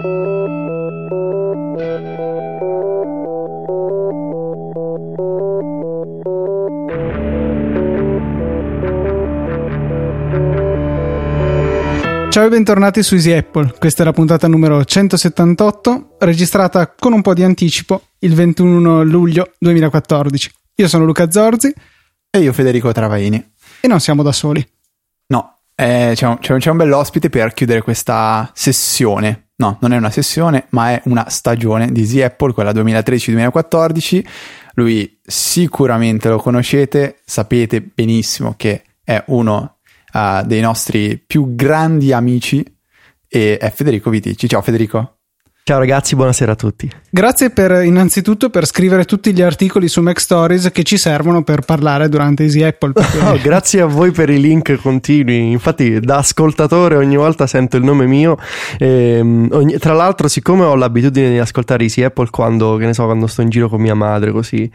Ciao e bentornati su Easy Apple. Questa è la puntata numero 178, registrata con un po' di anticipo il 21 luglio 2014. Io sono Luca Zorzi. E io Federico Travaini. E non siamo da soli. No, eh, c'è, un, c'è un bell'ospite per chiudere questa sessione. No, non è una sessione, ma è una stagione di Easy Apple, quella 2013-2014. Lui sicuramente lo conoscete, sapete benissimo che è uno uh, dei nostri più grandi amici e è Federico Vitici. Ciao Federico. Ciao ragazzi, buonasera a tutti. Grazie per innanzitutto per scrivere tutti gli articoli su Mac Stories che ci servono per parlare durante Easy Apple. Perché... Oh, grazie a voi per i link continui. Infatti, da ascoltatore ogni volta sento il nome mio. E, ehm, ogni... tra l'altro, siccome ho l'abitudine di ascoltare Easy Apple quando, che ne so, quando sto in giro con mia madre, così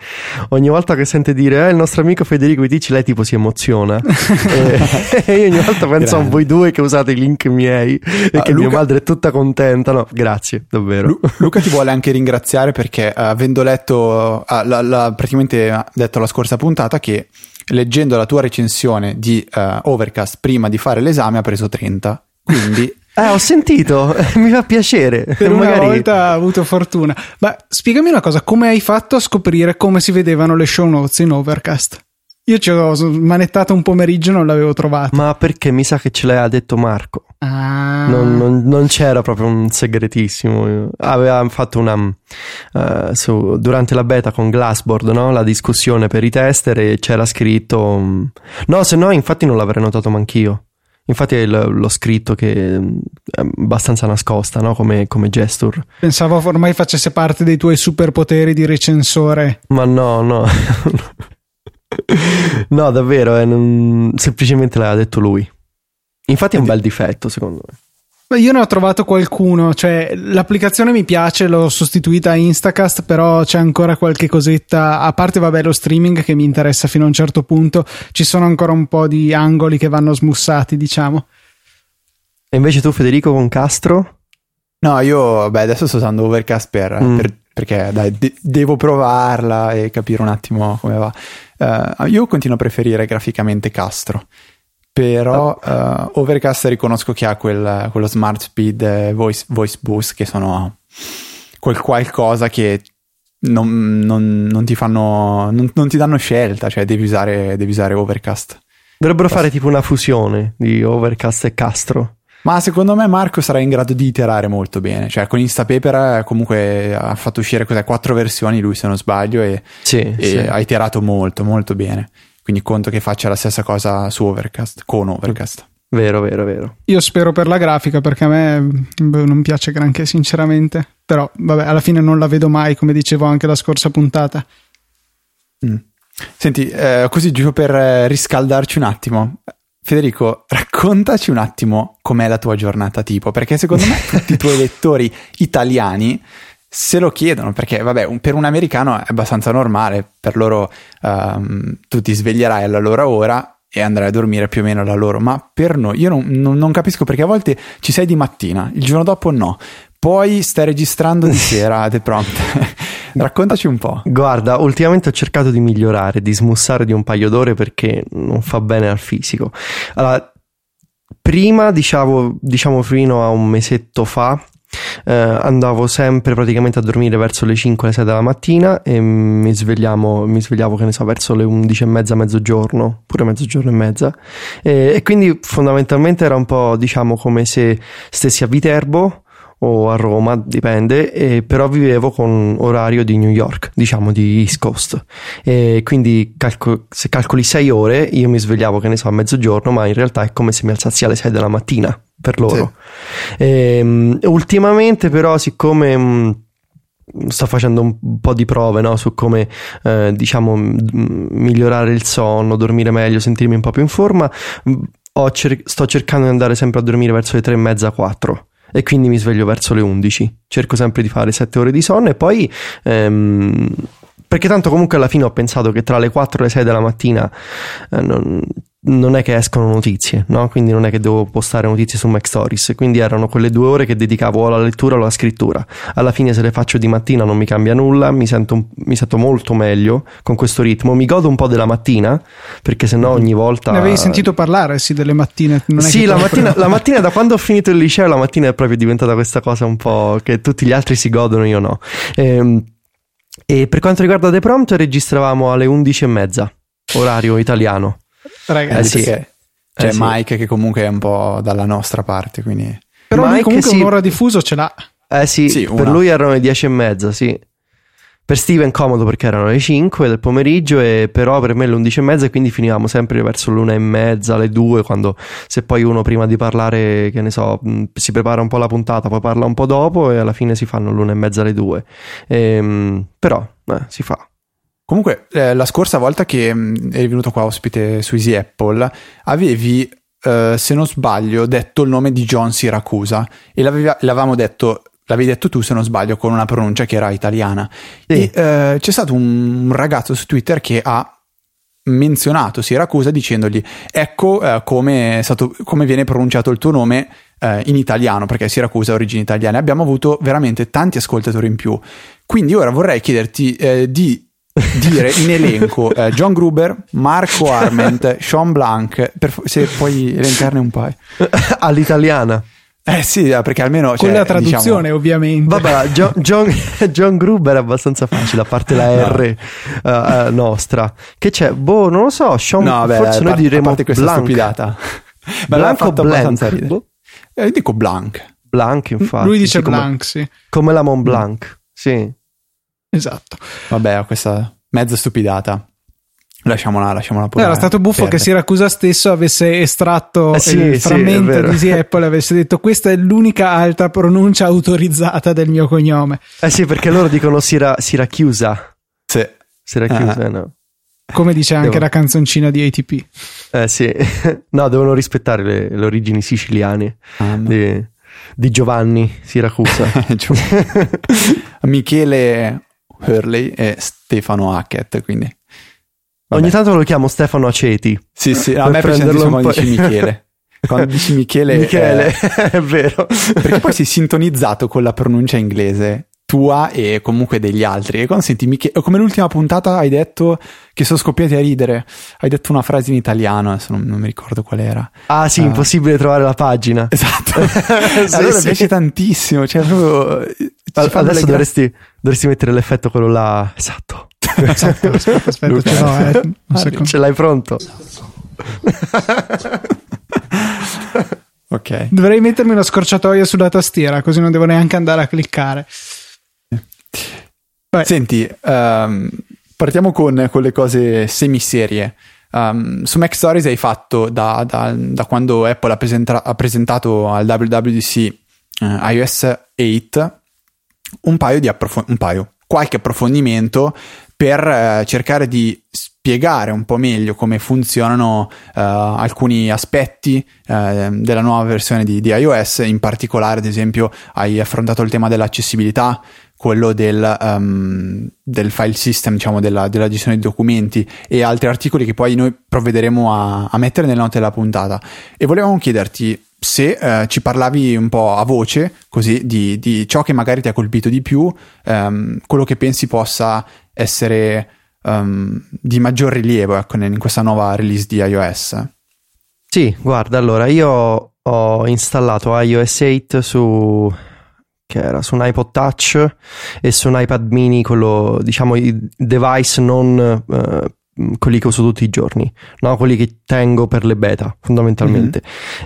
ogni volta che sente dire eh, il nostro amico Federico Vitici, lei tipo si emoziona. e, e, io ogni volta penso Grande. a voi due che usate i link miei e ah, che Luca... mia madre è tutta contenta. No, grazie, davvero davvero. Lu- Luca ti vuole anche ringraziare perché uh, avendo letto, uh, la, la, praticamente detto la scorsa puntata che leggendo la tua recensione di uh, Overcast prima di fare l'esame ha preso 30. Quindi... Eh, ho sentito, mi fa piacere. Per Magari... una volta ha avuto fortuna. Ma spiegami una cosa, come hai fatto a scoprire come si vedevano le show notes in Overcast? Io ci ho manettato un pomeriggio e non l'avevo trovato. Ma perché mi sa che ce l'ha detto Marco. Ah. Non, non, non, c'era proprio un segretissimo. Aveva fatto una. Uh, su, durante la beta con Glassboard, no? la discussione per i tester e c'era scritto. Um, no, se no, infatti non l'avrei notato manch'io. Infatti è l'ho scritto che mm, è abbastanza nascosta, no? Come, come gesture. Pensavo ormai facesse parte dei tuoi superpoteri di recensore. Ma no, no. no, davvero, eh, non... semplicemente l'ha detto lui. Infatti è un bel difetto, secondo me. Io ne ho trovato qualcuno, cioè l'applicazione mi piace, l'ho sostituita a Instacast, però c'è ancora qualche cosetta, a parte vabbè lo streaming che mi interessa fino a un certo punto, ci sono ancora un po' di angoli che vanno smussati, diciamo. E invece tu Federico con Castro? No, io beh, adesso sto usando Overcast per, mm. per, perché dai, de- devo provarla e capire un attimo come va. Uh, io continuo a preferire graficamente Castro, però uh, Overcast riconosco che ha quel, quello smart speed e voice, voice boost che sono quel qualcosa che non, non, non ti fanno non, non, ti danno scelta, cioè devi usare, devi usare Overcast. Dovrebbero fare tipo una fusione di Overcast e Castro. Ma secondo me Marco sarà in grado di iterare molto bene. Cioè, con Instapaper eh, comunque ha fatto uscire cos'è, quattro versioni, lui se non sbaglio, e, sì, e sì. ha iterato molto, molto bene. Quindi conto che faccia la stessa cosa su Overcast, con Overcast. Vero, vero, vero. Io spero per la grafica perché a me non piace granché, sinceramente. Però, vabbè, alla fine non la vedo mai, come dicevo anche la scorsa puntata. Mm. Senti, eh, così giusto per eh, riscaldarci un attimo. Federico, raccontaci un attimo com'è la tua giornata tipo, perché secondo me tutti i tuoi lettori italiani se lo chiedono, perché vabbè, un, per un americano è abbastanza normale, per loro um, tu ti sveglierai alla loro ora e andrai a dormire più o meno alla loro, ma per noi, io non, non, non capisco perché a volte ci sei di mattina, il giorno dopo no, poi stai registrando di sera ad prompt. Raccontaci un po'. Guarda, ultimamente ho cercato di migliorare, di smussare di un paio d'ore perché non fa bene al fisico. Allora, prima, diciamo, diciamo fino a un mesetto fa, eh, andavo sempre praticamente a dormire verso le 5 le 6 della mattina e mi, svegliamo, mi svegliavo che ne so verso le 11 e mezza mezzogiorno pure mezzogiorno e mezza e, e quindi fondamentalmente era un po' diciamo come se stessi a Viterbo o a Roma, dipende, eh, però vivevo con orario di New York, diciamo di East Coast. E quindi calco- se calcoli 6 ore, io mi svegliavo, che ne so, a mezzogiorno, ma in realtà è come se mi alzassi alle 6 della mattina per loro. Sì. E, um, ultimamente però, siccome... Um, sto facendo un po' di prove no? su come eh, diciamo migliorare il sonno, dormire meglio, sentirmi un po' più in forma. Cer- sto cercando di andare sempre a dormire verso le tre e mezza, quattro e quindi mi sveglio verso le 11. Cerco sempre di fare 7 ore di sonno e poi... Ehm, perché tanto comunque alla fine ho pensato che tra le 4 e le 6 della mattina eh, non, non è che escono notizie, no? Quindi non è che devo postare notizie su Mac Stories. Quindi erano quelle due ore che dedicavo alla lettura o alla scrittura. Alla fine, se le faccio di mattina, non mi cambia nulla. Mi sento, mi sento molto meglio con questo ritmo. Mi godo un po' della mattina, perché sennò ogni volta. Ne avevi sentito parlare, sì, delle mattine? sì, la mattina, la mattina, da quando ho finito il liceo, la mattina è proprio diventata questa cosa un po' che tutti gli altri si godono, io no. E, ehm, e per quanto riguarda The Prompt, registravamo alle 11 e mezza, orario italiano. Ragazzi, eh, sì. c'è eh, Mike che comunque è un po' dalla nostra parte, quindi... Però Mike comunque sì. un'ora diffuso ce l'ha. Eh sì, sì per lui erano le 10 e mezza, sì. Per Steven comodo perché erano le 5 del pomeriggio, e però per me le 11 e mezza e quindi finivamo sempre verso l'una e mezza, le 2, quando se poi uno prima di parlare, che ne so, si prepara un po' la puntata, poi parla un po' dopo e alla fine si fanno l'una e mezza, le 2. Ehm, però eh, si fa. Comunque, eh, la scorsa volta che mh, mm, eri venuto qua ospite su Easy Apple, avevi, eh, se non sbaglio, detto il nome di John Siracusa. E l'avevamo detto l'avevi detto tu se non sbaglio con una pronuncia che era italiana. Sì. e eh, c'è stato un, ragazzo su Twitter che ha menzionato Siracusa dicendogli ecco eh, come, stato, come, viene pronunciato il tuo nome eh, in italiano perché Siracusa ha origini italiane. Abbiamo avuto veramente tanti ascoltatori in più. Quindi ora vorrei chiederti eh, di dire in elenco eh, John Gruber, Marco Arment, Sean Blanc, per, se puoi elencarne un paio. All'italiana. Eh sì, eh, perché almeno... Con cioè, la traduzione diciamo... ovviamente. Vabbè, John, John, John, Gruber è abbastanza facile, a parte la R no. uh, uh, nostra. Che c'è? Boh, non lo so, Sean, no, vabbè, forse noi diremo a parte questa Blanc. stupidata. Blanc o Blanc? Boh. Eh, dico Blanc. Blanc, infatti. Lui dice sì, Blanc, sì. Come la Mont Blanc, sì. Esatto. Vabbè, questa mezza stupidata. Lasciamola, lasciamola pure. Era stato buffo perde. che Siracusa stesso avesse estratto eh sì, il sì, frammento di Easy Apple e avesse detto questa è l'unica altra pronuncia autorizzata del mio cognome. Eh sì, perché loro dicono Sira, Siracusa. Sì. Siracusa, uh-huh. no. Come dice anche Devo... la canzoncina di ATP. Eh sì, no, devono rispettare le, le origini siciliane ah, di, di, Giovanni Siracusa. Michele Hurley e Stefano Hackett, quindi... Vabbè. Ogni tanto lo chiamo Stefano Aceti. Sì, sì, a me piace quando dici Michele. Quando dici Michele... Michele, è... è vero. Perché poi sei sintonizzato con la pronuncia inglese tua e comunque degli altri. E quando senti Michele, come l'ultima puntata hai detto che sono scoppiati a ridere, hai detto una frase in italiano, adesso non, non mi ricordo qual era. Ah sì, uh, impossibile trovare la pagina. Esatto. sì, allora sì. piace tantissimo, cioè proprio... Adesso dovresti, dovresti mettere l'effetto quello là, esatto. esatto aspetta, aspetta, ce, l'ho, eh. ce l'hai pronto? ok. Dovrei mettermi una scorciatoia sulla tastiera, così non devo neanche andare a cliccare. Vai. Senti, um, partiamo con, con, le cose semiserie. Um, su Mac Stories hai fatto da, da, da quando Apple ha, presenta- ha, presentato al WWDC uh, eh, iOS 8 un paio di approfondimenti, un paio, qualche approfondimento per uh, cercare di spiegare un po' meglio come funzionano uh, alcuni aspetti uh, della nuova versione di, di, iOS, in particolare ad esempio hai affrontato il tema dell'accessibilità, quello del, um, del file system, diciamo della, della, gestione dei documenti e altri articoli che poi noi provvederemo a, a mettere nelle note della puntata. E volevamo chiederti se uh, ci parlavi un po' a voce, così, di, di, ciò che magari ti ha colpito di più, um, quello che pensi possa essere um, di maggior rilievo ecco, in questa nuova release di iOS? Sì, guarda, allora io ho installato iOS 8 su che era su un iPod Touch e su un iPad mini, quello diciamo i device non eh, quelli che uso tutti i giorni, no? quelli che tengo per le beta fondamentalmente.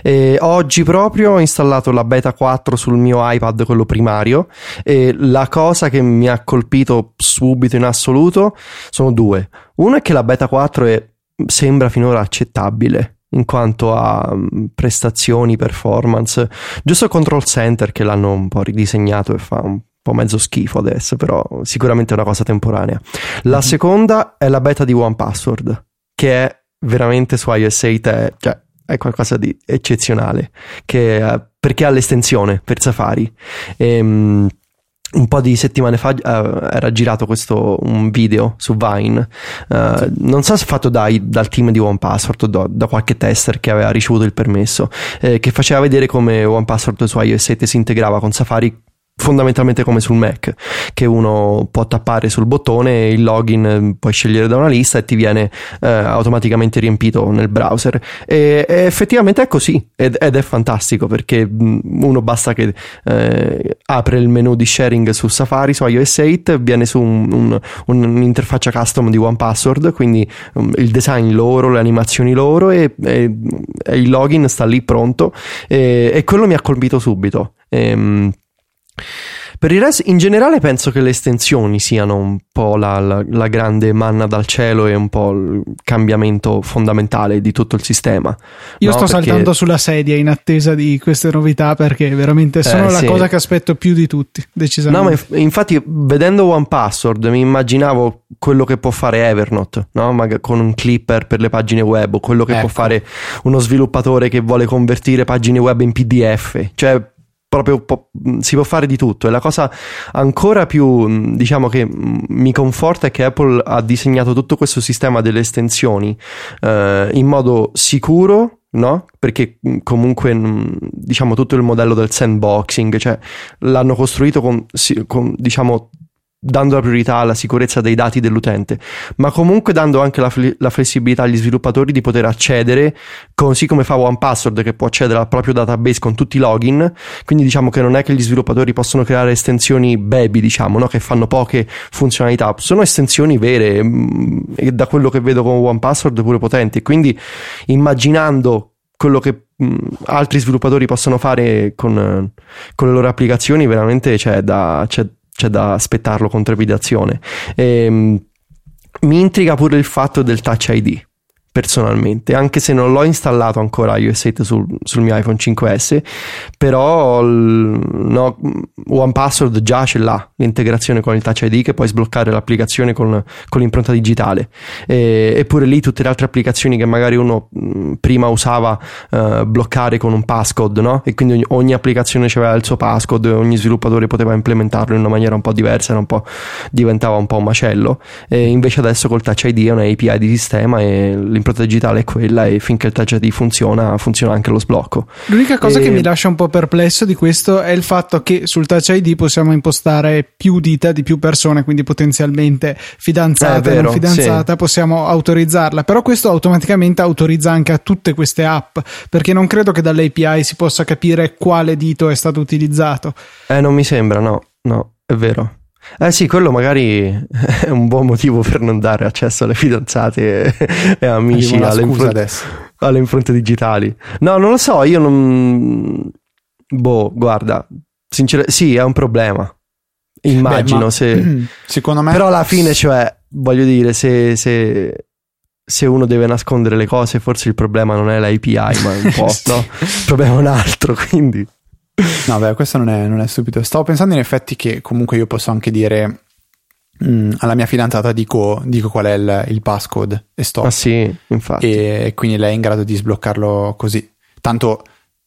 Mm-hmm. oggi proprio ho installato la beta 4 sul mio iPad, quello primario, e la cosa che mi ha colpito subito in assoluto sono due. Uno è che la beta 4 è, sembra finora accettabile in quanto a mm, prestazioni, performance. Giusto control center che l'hanno un po' ridisegnato e fa un po' mezzo schifo adesso, però sicuramente è una cosa temporanea. La mm-hmm. seconda è la beta di One Password, che è veramente su iOS 8 è, cioè, è qualcosa di eccezionale, che, perché ha l'estensione per Safari. E, ehm, un po' di settimane fa uh, era girato questo un video su Vine uh, sì. non so se fatto dai, dal team di OnePassword o da, da qualche tester che aveva ricevuto il permesso eh, che faceva vedere come OnePassword su iOS 7 si integrava con Safari fondamentalmente come sul Mac, che uno può tappare sul bottone, il login eh, puoi scegliere da una lista e ti viene eh, automaticamente riempito nel browser. E, e, effettivamente è così ed, ed, è fantastico perché mm, uno basta che eh, apre il menu di sharing su Safari, su iOS 8, viene su un, un, un'interfaccia custom di OnePassword, quindi um, il design loro, le animazioni loro e, e, e il login sta lì pronto e, quello mi ha colpito subito. Ehm, per il resto, in generale, penso che le estensioni siano un po' la, la, la, grande manna dal cielo e un po' il cambiamento fondamentale di tutto il sistema. Io no? sto perché... saltando sulla sedia in attesa di queste novità perché veramente sono eh, la sì. cosa che aspetto più di tutti, decisamente. No, ma infatti, vedendo One Password, mi immaginavo quello che può fare Evernote, no? con un clipper per le pagine web, o quello che ecco. può fare uno sviluppatore che vuole convertire pagine web in PDF. Cioè, proprio po- si può fare di tutto e la cosa ancora più diciamo che mi conforta è che Apple ha disegnato tutto questo sistema delle estensioni eh, in modo sicuro no? Perché comunque diciamo tutto il modello del sandboxing, cioè l'hanno costruito con, con diciamo dando la priorità alla sicurezza dei dati dell'utente, ma comunque dando anche la, la, flessibilità agli sviluppatori di poter accedere, così come fa OnePassword che può accedere al proprio database con tutti i login, quindi diciamo che non è che gli sviluppatori possono creare estensioni baby, diciamo, no? che fanno poche funzionalità, sono estensioni vere mm, e da quello che vedo con OnePassword pure potenti, quindi immaginando quello che mh, mm, altri sviluppatori possono fare con, con, le loro applicazioni, veramente c'è da, c'è, c'è da aspettarlo con trepidazione. E, ehm, mi intriga pure il fatto del Touch ID personalmente, anche se non l'ho installato ancora iOS 8 sul, sul mio iPhone 5S, però no, OnePassword già ce l'ha l'integrazione con il Touch ID che puoi sbloccare l'applicazione con, con l'impronta digitale. E, eppure lì tutte le altre applicazioni che magari uno prima usava uh, bloccare con un passcode, no? E quindi ogni, ogni applicazione aveva il suo passcode, ogni sviluppatore poteva implementarlo in una maniera un po' diversa, un po', diventava un po' un macello. E invece adesso col Touch ID è un API di sistema e l'impronta l'impronta digitale è quella e finché il Touch ID funziona, funziona anche lo sblocco. L'unica cosa e... che mi lascia un po' perplesso di questo è il fatto che sul Touch ID possiamo impostare più dita di più persone, quindi potenzialmente fidanzata e non fidanzata, sì. possiamo autorizzarla, però questo automaticamente autorizza anche a tutte queste app, perché non credo che dall'API si possa capire quale dito è stato utilizzato. Eh, non mi sembra, no, no, è vero. Eh sì, quello magari è un buon motivo per non dare accesso alle fidanzate e, amici alle, impronte, alle impronte digitali. No, non lo so, io non... Boh, guarda, sinceramente, sì, è un problema. Immagino Beh, se... Secondo me... Però alla fine, cioè, voglio dire, se, se, se uno deve nascondere le cose, forse il problema non è l'API, ma un po', no? Il problema è un altro, quindi... No, beh, questo non è, non è stupido. Stavo pensando in effetti che comunque io posso anche dire mh, mm, alla mia fidanzata dico, dico qual è il, il, passcode e stop. Ah sì, infatti. E quindi lei è in grado di sbloccarlo così. Tanto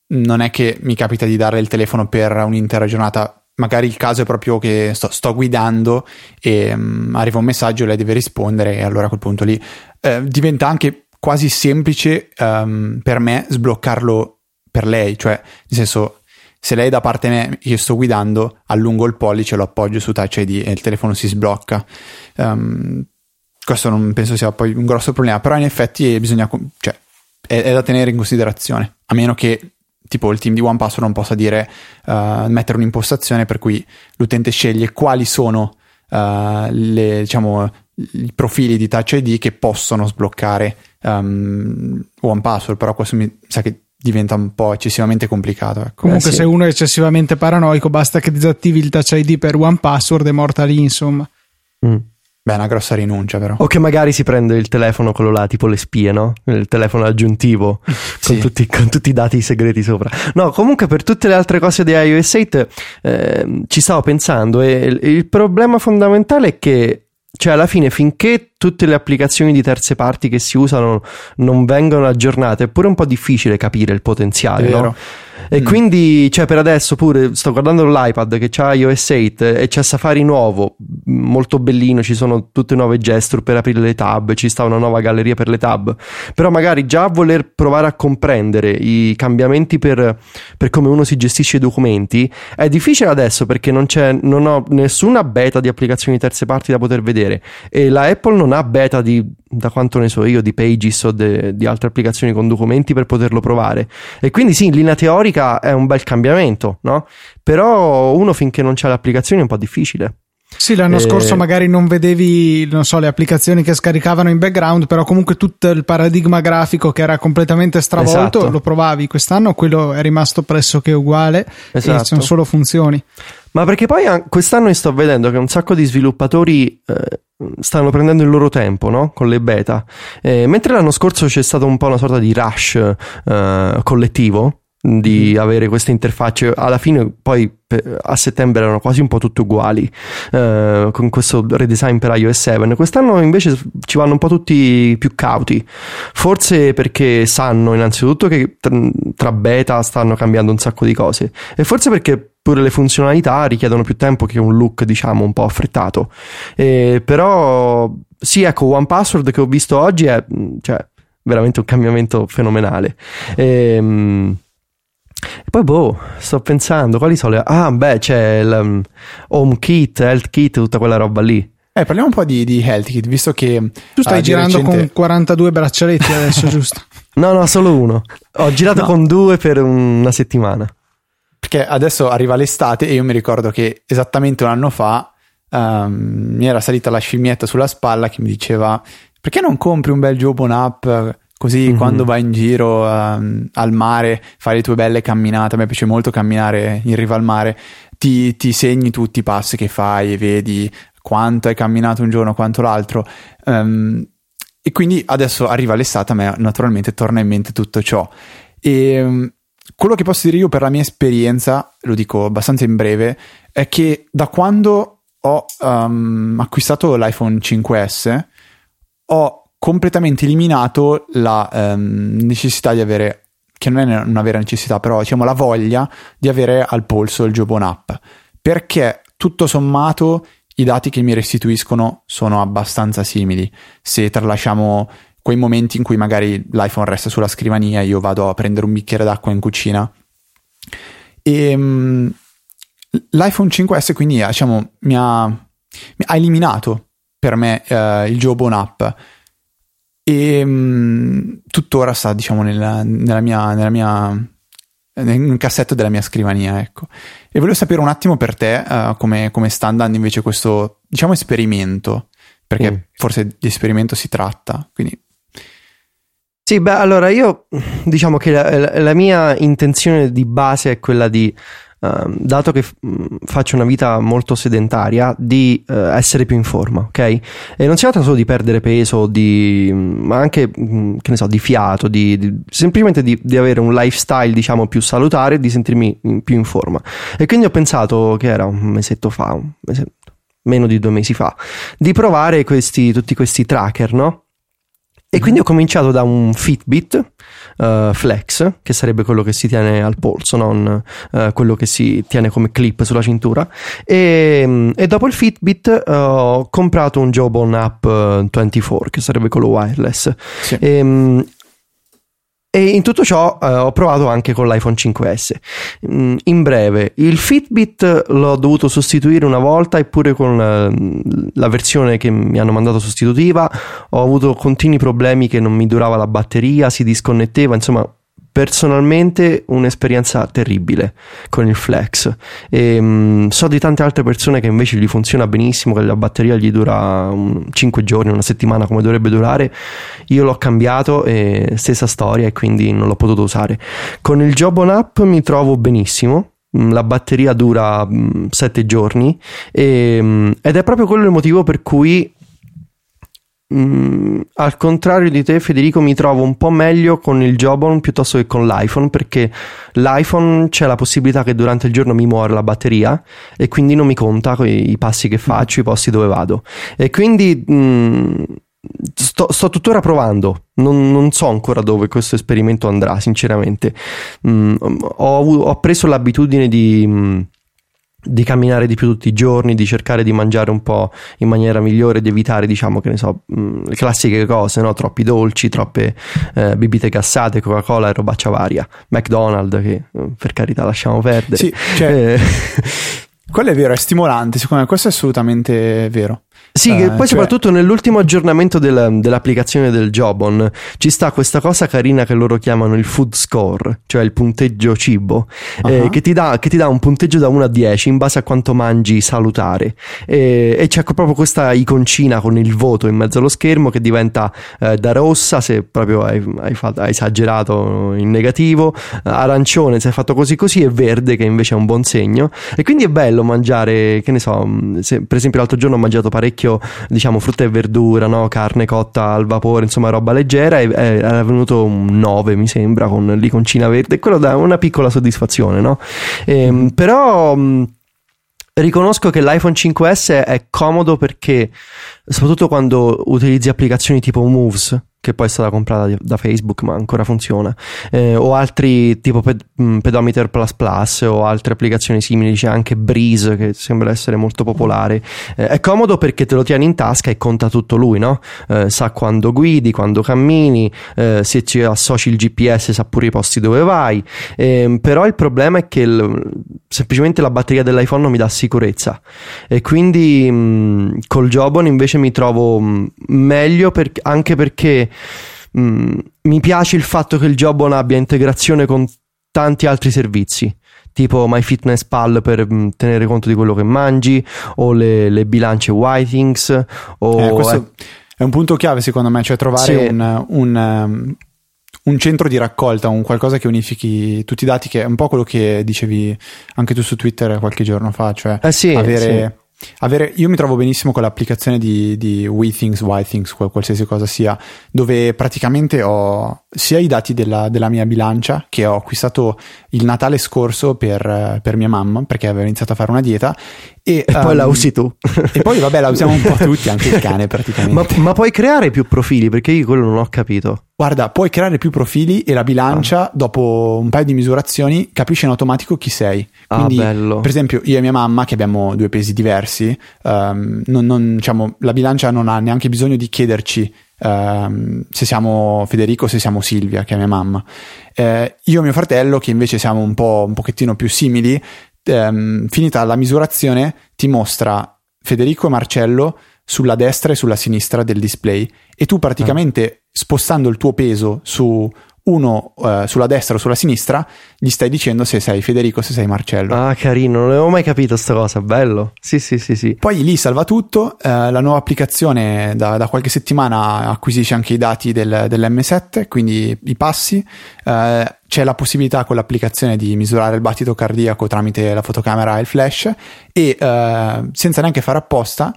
non è che mi capita di darle il telefono per un'intera giornata. Magari il caso è proprio che sto, sto guidando e um, arriva un messaggio, lei deve rispondere e allora a quel punto lì eh, diventa anche quasi semplice um, per me sbloccarlo per lei. Cioè, nel senso, se lei da parte me, io sto guidando, allungo il pollice, lo appoggio su Touch ID e il telefono si sblocca. Um, questo non penso sia poi un grosso problema, però in effetti bisogna, cioè, è, è, da tenere in considerazione, a meno che tipo il team di OnePassword non possa dire, uh, mettere un'impostazione per cui l'utente sceglie quali sono uh, le, diciamo, i profili di Touch ID che possono sbloccare um, OnePassword, però questo mi sa che diventa un po' eccessivamente complicato. Ecco. Comunque, eh, sì. se uno è eccessivamente paranoico, basta che disattivi il touch ID per one password e morta lì, insomma. Mm. Beh, è una grossa rinuncia, però. O che magari si prende il telefono, quello là, tipo le spie, no? Il telefono aggiuntivo sì. con, tutti, con, tutti, i dati segreti sopra. No, comunque per tutte le altre cose di iOS 8 eh, ci stavo pensando e il, il problema fondamentale è che cioè, alla fine, finché tutte le applicazioni di terze parti che si usano non vengono aggiornate, è pure un po' difficile capire il potenziale, no? E mm. quindi, cioè, per adesso pure sto guardando l'iPad che c'ha iOS 8 e c'è Safari nuovo, molto bellino. Ci sono tutte nuove gesture per aprire le tab, ci sta una nuova galleria per le tab. Però, magari già voler provare a comprendere i cambiamenti per, per come uno si gestisce i documenti è difficile adesso perché non, c'è, non ho nessuna beta di applicazioni terze parti da poter vedere e la Apple non ha beta di, da quanto ne so io, di Pages o de, di altre applicazioni con documenti per poterlo provare. E quindi sì, in linea teorica è un bel cambiamento, no? Però uno finché non c'ha le applicazioni è un po' difficile. Sì, l'anno e... scorso magari non vedevi, non so, le applicazioni che scaricavano in background, però comunque tutto il paradigma grafico che era completamente stravolto esatto. lo provavi. Quest'anno quello è rimasto pressoché uguale esatto. e sono solo funzioni. Ma perché poi quest'anno sto vedendo che un sacco di sviluppatori eh, stanno prendendo il loro tempo no? con le beta, eh, mentre l'anno scorso c'è stato un po' una sorta di rush eh, collettivo di mm. avere queste interfacce. Alla fine poi a settembre erano quasi un po' tutte uguali eh, con questo redesign per iOS 7 quest'anno invece ci vanno un po' tutti più cauti. Forse perché sanno innanzitutto che tra beta stanno cambiando un sacco di cose. E forse perché pure le funzionalità richiedono più tempo che un look diciamo un po' affrettato. Eh, però sì ecco One Password che ho visto oggi è cioè, veramente un cambiamento fenomenale. Ehm, e poi boh, sto pensando, quali sono le... Ah, beh, c'è il um, Home Kit, Health Kit, tutta quella roba lì. Eh, parliamo un po' di, di Health Kit, visto che... Tu stai girando recente... con 42 braccialetti adesso, giusto? No, no, solo uno. Ho girato no. con due per una settimana. Perché adesso arriva l'estate e io mi ricordo che esattamente un anno fa um, mi era salita la scimmietta sulla spalla che mi diceva perché non compri un bel Jobon app Così mm-hmm. quando vai in giro um, al mare, fai le tue belle camminate, a me piace molto camminare in riva al mare, ti, ti, segni tutti i passi che fai e vedi quanto hai camminato un giorno, quanto l'altro. Um, e quindi adesso arriva l'estate, a me naturalmente torna in mente tutto ciò. E um, quello che posso dire io per la mia esperienza, lo dico abbastanza in breve, è che da quando ho um, acquistato l'iPhone 5S ho completamente eliminato la um, necessità di avere, che non è una vera necessità, però diciamo la voglia di avere al polso il Jobon app, perché tutto sommato i dati che mi restituiscono sono abbastanza simili. Se tralasciamo quei momenti in cui magari l'iPhone resta sulla scrivania e io vado a prendere un bicchiere d'acqua in cucina. E um, l'iPhone 5S quindi diciamo, mi, ha, mi ha eliminato per me uh, il Jobon app e mh, mm, tuttora sta diciamo nella, nella mia, nella mia nel cassetto della mia scrivania ecco e volevo sapere un attimo per te uh, come, come, sta andando invece questo diciamo esperimento perché mm. forse di esperimento si tratta quindi sì, beh, allora io diciamo che la, la, mia intenzione di base è quella di Ehm, dato che f- faccio una vita molto sedentaria, di uh, essere più in forma, ok? E non si tratta solo di perdere peso, di, ma anche, che ne so, di fiato, di, di, semplicemente di, di, avere un lifestyle, diciamo, più salutare e di sentirmi più in forma. E quindi ho pensato che era un mesetto fa, un mesetto, meno di due mesi fa, di provare questi, tutti questi tracker, no? E quindi ho cominciato da un Fitbit uh, Flex, che sarebbe quello che si tiene al polso, non uh, quello che si tiene come clip sulla cintura. E, e dopo il Fitbit uh, ho comprato un Jawbone App 24, che sarebbe quello wireless. Sì. E, ehm, e in tutto ciò eh, ho provato anche con l'iPhone 5S. Mm, in breve, il Fitbit l'ho dovuto sostituire una volta eppure con la, la, versione che mi hanno mandato sostitutiva ho avuto continui problemi che non mi durava la batteria, si disconnetteva, insomma personalmente un'esperienza terribile con il Flex. E um, so di tante altre persone che invece gli funziona benissimo che la batteria gli dura un, 5 giorni una settimana come dovrebbe durare. Io l'ho cambiato e stessa storia e quindi non l'ho potuto usare. Con il Job on App mi trovo benissimo. Mm, la batteria dura 7 mm, giorni. E, mm, ed è proprio quello il motivo per cui Mm, al contrario di te, Federico, mi trovo un po' meglio con il Jobon piuttosto che con l'iPhone perché l'iPhone c'è la possibilità che durante il giorno mi muore la batteria e quindi non mi conta i passi che faccio, i posti dove vado. E quindi mm, sto, sto, tuttora provando non, non, so ancora dove questo esperimento andrà, sinceramente. Mm, ho, ho, preso l'abitudine di. Mm, di camminare di più tutti i giorni, di cercare di mangiare un po' in maniera migliore, di evitare, diciamo, che ne so, mm, le classiche cose, no? Troppi dolci, troppe eh, bibite gassate, Coca-Cola e robaccia varia. McDonald's, che eh, per carità lasciamo perdere. Sì, cioè, eh. quello è vero, è stimolante, secondo me questo è assolutamente vero. Sì, uh, poi cioè... soprattutto nell'ultimo aggiornamento del, dell'applicazione del Jobon ci sta questa cosa carina che loro chiamano il food score, cioè il punteggio cibo, uh-huh. eh, che, ti dà, che, ti dà, un punteggio da 1 a 10 in base a quanto mangi salutare. E, e c'è proprio questa iconcina con il voto in mezzo allo schermo che diventa eh, da rossa se proprio hai, hai, fatto, hai, esagerato in negativo, arancione se hai fatto così così e verde che invece è un buon segno. E quindi è bello mangiare, che ne so, se, per esempio l'altro giorno ho mangiato parecchio parecchio diciamo frutta e verdura, no? carne cotta al vapore, insomma roba leggera e è venuto un 9 mi sembra con l'iconcina verde quello dà una piccola soddisfazione, no? E, ehm, però riconosco che l'iPhone 5S è comodo perché soprattutto quando utilizzi applicazioni tipo Moves che poi è stata comprata da Facebook ma ancora funziona. Eh, o altri tipo Ped- mm, Pedometer Plus Plus o altre applicazioni simili c'è anche Breeze che sembra essere molto popolare. Eh, è comodo perché te lo tieni in tasca e conta tutto lui no? Eh, sa quando guidi quando cammini eh, se ci associ il GPS sa pure i posti dove vai. Ehm, però il problema è che il, semplicemente la batteria dell'iPhone non mi dà sicurezza. E quindi mh, mm, col Jobon invece mi trovo mh, mm, meglio per, anche perché Mm, mi piace il fatto che il Jobon abbia integrazione con tanti altri servizi tipo MyFitnessPal per mh, mm, tenere conto di quello che mangi o le, le bilance Whitings o eh, questo è un punto chiave secondo me cioè trovare sì. un, un, um, un, centro di raccolta un qualcosa che unifichi tutti i dati che è un po' quello che dicevi anche tu su Twitter qualche giorno fa cioè eh sì, avere sì avere, io mi trovo benissimo con l'applicazione di, di WeThings, WhyThings, qualsiasi cosa sia, dove praticamente ho sia i dati della, della mia bilancia che ho acquistato il Natale scorso per, per, mia mamma perché aveva iniziato a fare una dieta e, e um, poi la um, usi tu. e poi vabbè la usiamo un po' tutti anche il cane praticamente. ma, ma, puoi creare più profili perché io quello non ho capito guarda puoi creare più profili e la bilancia ah. dopo un paio di misurazioni capisce in automatico chi sei ah, quindi ah, bello. per esempio io e mia mamma che abbiamo due pesi diversi um, non, non, diciamo, la bilancia non ha neanche bisogno di chiederci Uh, se siamo Federico, se siamo Silvia, che è mia mamma. Uh, io e mio fratello, che invece siamo un po' un pochettino più simili, um, finita la misurazione, ti mostra Federico e Marcello sulla destra e sulla sinistra del display e tu praticamente ah. Spostando il tuo peso su uno uh, sulla destra o sulla sinistra, gli stai dicendo se sei Federico, se sei Marcello. Ah, carino, non avevo mai capito questa cosa, bello. Sì, sì, sì, sì. Poi lì salva tutto, uh, la nuova applicazione da, da, qualche settimana acquisisce anche i dati del, dell'M7, quindi i passi. Uh, c'è la possibilità con l'applicazione di misurare il battito cardiaco tramite la fotocamera e il flash e senza neanche fare apposta,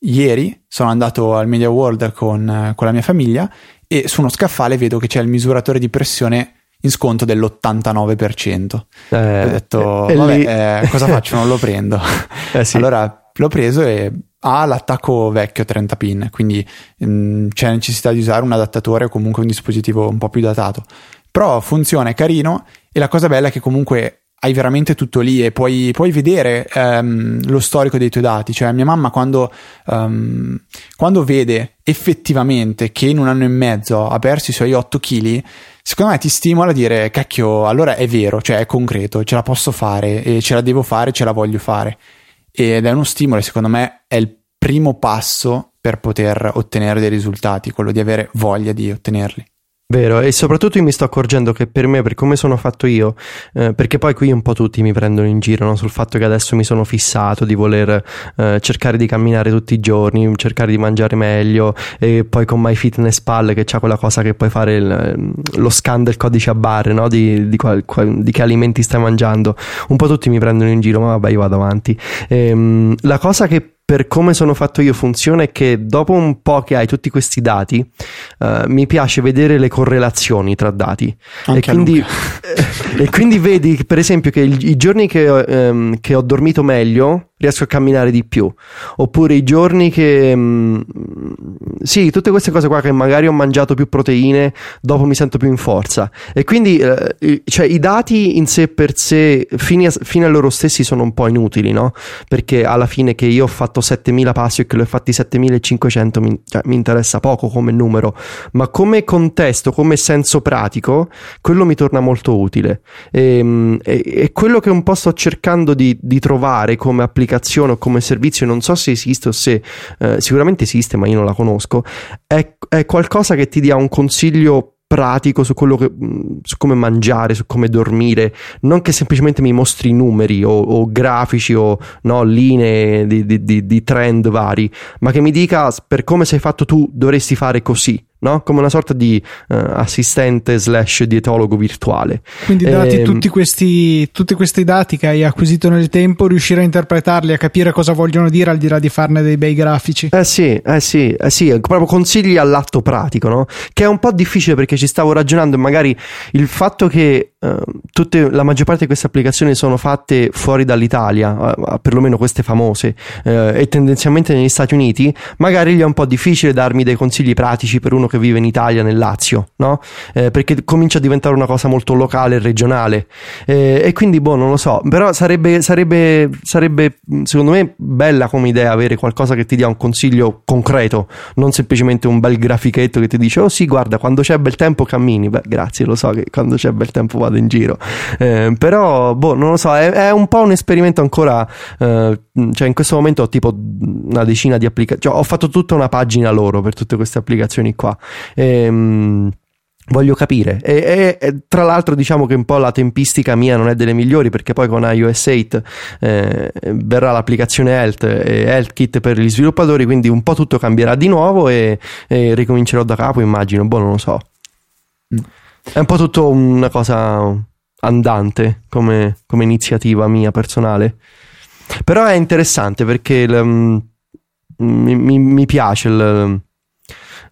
ieri sono andato al Media World con, con la mia famiglia e su uno scaffale vedo che c'è il misuratore di pressione in sconto dell'89%. Eh, ho detto, eh, vabbè, eh, cosa faccio? Non lo prendo. Eh, sì. Allora l'ho preso e ha l'attacco vecchio 30 pin, quindi mh, mm, c'è necessità di usare un adattatore o comunque un dispositivo un po' più datato. Però funziona, è carino e la cosa bella è che comunque hai veramente tutto lì e puoi, puoi vedere um, lo storico dei tuoi dati. Cioè, mia mamma, quando, um, quando, vede effettivamente che in un anno e mezzo ha perso i suoi 8 kg, secondo me ti stimola a dire: cacchio, allora è vero, cioè è concreto, ce la posso fare e ce la devo fare, ce la voglio fare. Ed è uno stimolo, secondo me è il primo passo per poter ottenere dei risultati, quello di avere voglia di ottenerli. Vero, e soprattutto io mi sto accorgendo che per me, per come sono fatto io, eh, perché poi qui un po' tutti mi prendono in giro no? sul fatto che adesso mi sono fissato di voler eh, cercare di camminare tutti i giorni, cercare di mangiare meglio e poi con MyFitnessPal che c'ha quella cosa che puoi fare il, lo scan del codice a barre no? di, di, qual, qual, di, che alimenti stai mangiando. Un po' tutti mi prendono in giro, ma vabbè io vado avanti. E, ehm, la cosa che per come sono fatto io funziona è che dopo un po' che hai tutti questi dati uh, mi piace vedere le correlazioni tra dati. E quindi, e quindi, vedi per esempio che i, i giorni che, um, che, ho dormito meglio riesco a camminare di più. Oppure i giorni che... Mh, sì, tutte queste cose qua che magari ho mangiato più proteine, dopo mi sento più in forza. E quindi, eh, cioè, i dati in sé per sé, fino a, fino a loro stessi, sono un po' inutili, no? Perché alla fine che io ho fatto 7000 passi e che l'ho fatti 7500 mi, cioè, mi interessa poco come numero, ma come contesto, come senso pratico, quello mi torna molto utile. E, e, e quello che un po' sto cercando di, di trovare come applicazione applicazione o come servizio, non so se esiste o se eh, sicuramente esiste, ma io non la conosco, è, è qualcosa che ti dia un consiglio pratico su che mm, su come mangiare, su come dormire, non che semplicemente mi mostri numeri o, o grafici o no, linee di, di, di, trend vari, ma che mi dica per come sei fatto tu dovresti fare così no? come una sorta di uh, assistente slash dietologo virtuale. Quindi dati e... Ehm, tutti questi, tutti questi dati che hai acquisito nel tempo, riuscire a interpretarli, a capire cosa vogliono dire al di là di farne dei bei grafici. Eh sì, eh sì, eh sì, proprio consigli all'atto pratico, no? Che è un po' difficile perché ci stavo ragionando magari il fatto che uh, tutte, la maggior parte di queste applicazioni sono fatte fuori dall'Italia, uh, perlomeno queste famose, e tendenzialmente negli Stati Uniti, magari gli è un po' difficile darmi dei consigli pratici per uno che che vive in Italia, nel Lazio, no? Eh, perché comincia a diventare una cosa molto locale e regionale. Eh, e quindi, boh, non lo so. Però sarebbe, sarebbe, sarebbe, secondo me, bella come idea avere qualcosa che ti dia un consiglio concreto, non semplicemente un bel grafichetto che ti dice, oh sì, guarda, quando c'è bel tempo cammini. Beh, grazie, lo so che quando c'è bel tempo vado in giro. Eh, però, boh, non lo so, è, è, un po' un esperimento ancora. Eh, cioè, in questo momento ho tipo una decina di applicazioni. Cioè, ho fatto tutta una pagina loro per tutte queste applicazioni qua. Ehm, voglio capire. E, e, tra l'altro diciamo che un po' la tempistica mia non è delle migliori perché poi con iOS 8 eh, verrà l'applicazione Health e Health Kit per gli sviluppatori quindi un po' tutto cambierà di nuovo e, e ricomincerò da capo immagino. Boh non lo so. Mm. è un po' tutto una cosa andante come, come iniziativa mia personale. Però è interessante perché il, mm, mi, mi piace il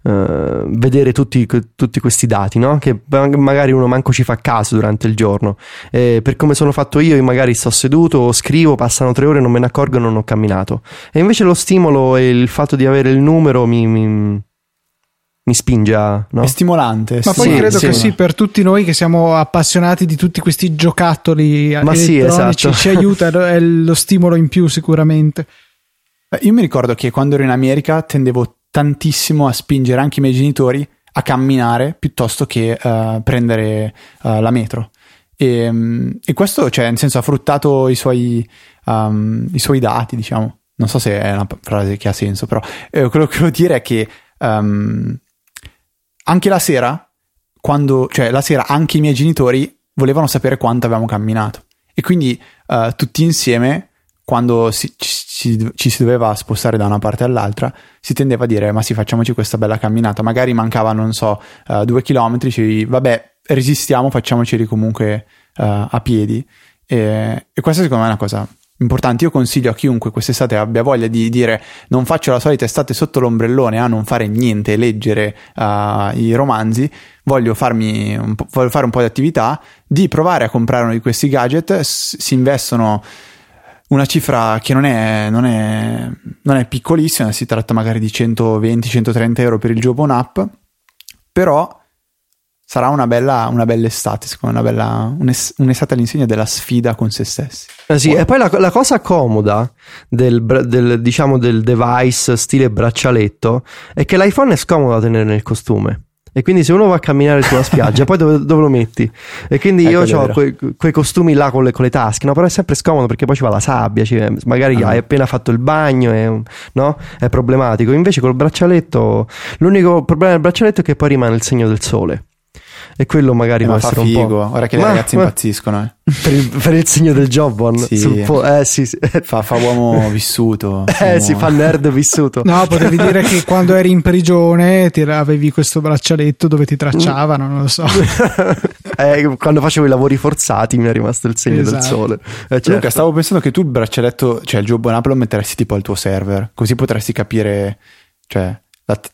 Uh, vedere tutti, tutti, questi dati, no? che magari uno manco ci fa caso durante il giorno. E per come sono fatto io, io magari sto seduto, scrivo, passano tre ore, non me ne accorgo e non ho camminato. E invece lo stimolo e il fatto di avere il numero mi, mi, mi spinge a. No? È stimolante. Ma poi sì, credo sì. che sì, per tutti noi che siamo appassionati di tutti questi giocattoli Ma elettronici, sì, esatto. ci aiuta, è lo stimolo in più sicuramente. Io mi ricordo che quando ero in America tendevo tantissimo a spingere anche i miei genitori a camminare piuttosto che uh, prendere uh, la metro. E, um, e, questo, cioè, nel senso, ha fruttato i suoi, um, i suoi, dati, diciamo. Non so se è una frase che ha senso, però eh, quello che voglio dire è che um, anche la sera, quando, cioè la sera anche i miei genitori volevano sapere quanto avevamo camminato. E quindi uh, tutti insieme quando si, ci, ci, si doveva spostare da una parte all'altra, si tendeva a dire: Ma sì, facciamoci questa bella camminata. Magari mancavano, non so, uh, due chilometri. Ci, vabbè, resistiamo, facciamoceli comunque uh, a piedi. E, e, questa, secondo me, è una cosa importante. Io consiglio a chiunque quest'estate abbia voglia di dire: Non faccio la solita estate sotto l'ombrellone a non fare niente, leggere uh, i romanzi. Voglio, voglio fare un po' di attività, di provare a comprare uno di questi gadget. S- si investono una cifra che non è, non è, non è piccolissima, si tratta magari di 120-130 euro per il Jobon App, però sarà una bella, una bella estate, secondo me, bella, un'es- un'estate all'insegna della sfida con se stessi. Eh sì, wow. E poi la, la, cosa comoda del, del, diciamo, del device stile braccialetto è che l'iPhone è scomodo da tenere nel costume. E quindi se uno va a camminare sulla spiaggia, poi dove, dove, lo metti? E quindi ecco io ho quei, quei, costumi là con le, con le, tasche, no? Però è sempre scomodo perché poi ci va la sabbia, cioè, magari ah. hai appena fatto il bagno, e, no? È problematico. Invece col braccialetto, l'unico problema del braccialetto è che poi rimane il segno del sole e quello magari eh, può essere figo. un po'. Ora che le ma, ragazze impazziscono, eh. per, il, per, il, segno del Jobon, sì. Po- eh, sì, sì. Fa, fa, uomo vissuto. Eh, uomo... si fa nerd vissuto. No, potevi dire che quando eri in prigione ti avevi questo braccialetto dove ti tracciavano, non lo so. eh, quando facevo i lavori forzati mi è rimasto il segno esatto. del sole. Eh, certo. Luca, stavo pensando che tu il braccialetto, cioè il Jobon Apple lo metteresti tipo al tuo server, così potresti capire, cioè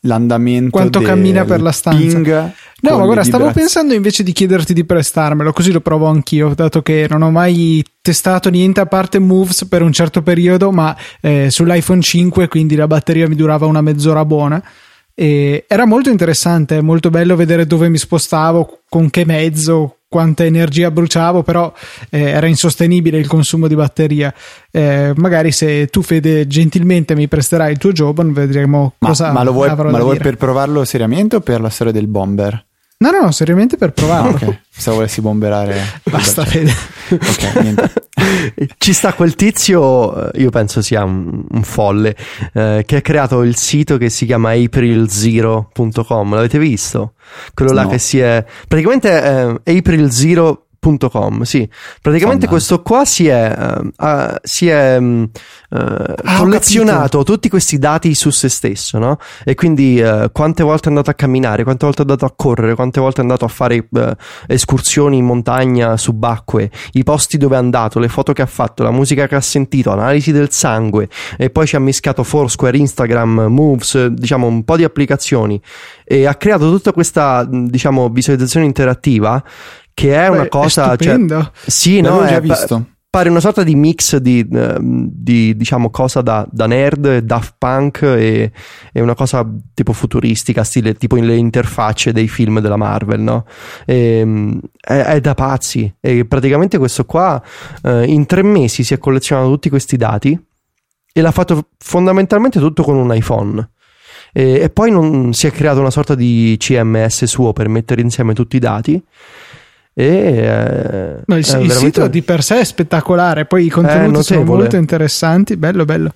l'andamento quanto cammina per la stanza. no ma guarda stavo pensando invece di chiederti di prestarmelo così lo provo anch'io dato che non ho mai testato niente a parte Moves per un certo periodo ma eh, sull'iPhone 5 quindi la batteria mi durava una mezz'ora buona. E era molto interessante molto bello vedere dove mi spostavo con che mezzo quanta energia bruciavo, però eh, era insostenibile il consumo di batteria. Eh, magari se tu, Fede, gentilmente mi presterai il tuo Jobon, vedremo ma, cosa ma lo vuoi, ma lo vuoi per provarlo seriamente o per la storia del bomber? No, no, no, seriamente per provarlo. ok, se volessi bomberare. Basta, Fede. ok, niente. Ci sta quel tizio, eh, io penso sia un, un folle, eh, che ha creato il sito che si chiama aprilzero.com. L'avete visto? Quello là che si è... Praticamente eh, April Zero Com, sì. Praticamente Fondante. questo qua si è, uh, si è um, uh, ah, collezionato tutti questi dati su se stesso, no? E quindi uh, quante volte è andato a camminare, quante volte è andato a correre, quante volte è andato a fare escursioni in montagna, subacquee, i posti dove è andato, le foto che ha fatto, la musica che ha sentito, analisi del sangue e poi ci ha mischiato Foursquare, Instagram, Moves, diciamo un po' di applicazioni e ha creato tutta questa, diciamo, visualizzazione interattiva che è Beh, una cosa... È cioè, sì, no, già è, visto. Pare una sorta di mix di, ehm, di diciamo, cosa da, da, nerd, Daft Punk e, e, una cosa tipo futuristica, stile tipo le interfacce dei film della Marvel, no? E, ehm, è, è, da pazzi. E praticamente questo qua eh, in tre mesi si è collezionato tutti questi dati e l'ha fatto fondamentalmente tutto con un iPhone. E, e poi non, si è creato una sorta di CMS suo per mettere insieme tutti i dati e, eh, no, il, il veramente... sito di per sé è spettacolare, poi i contenuti sono molto interessanti, bello bello.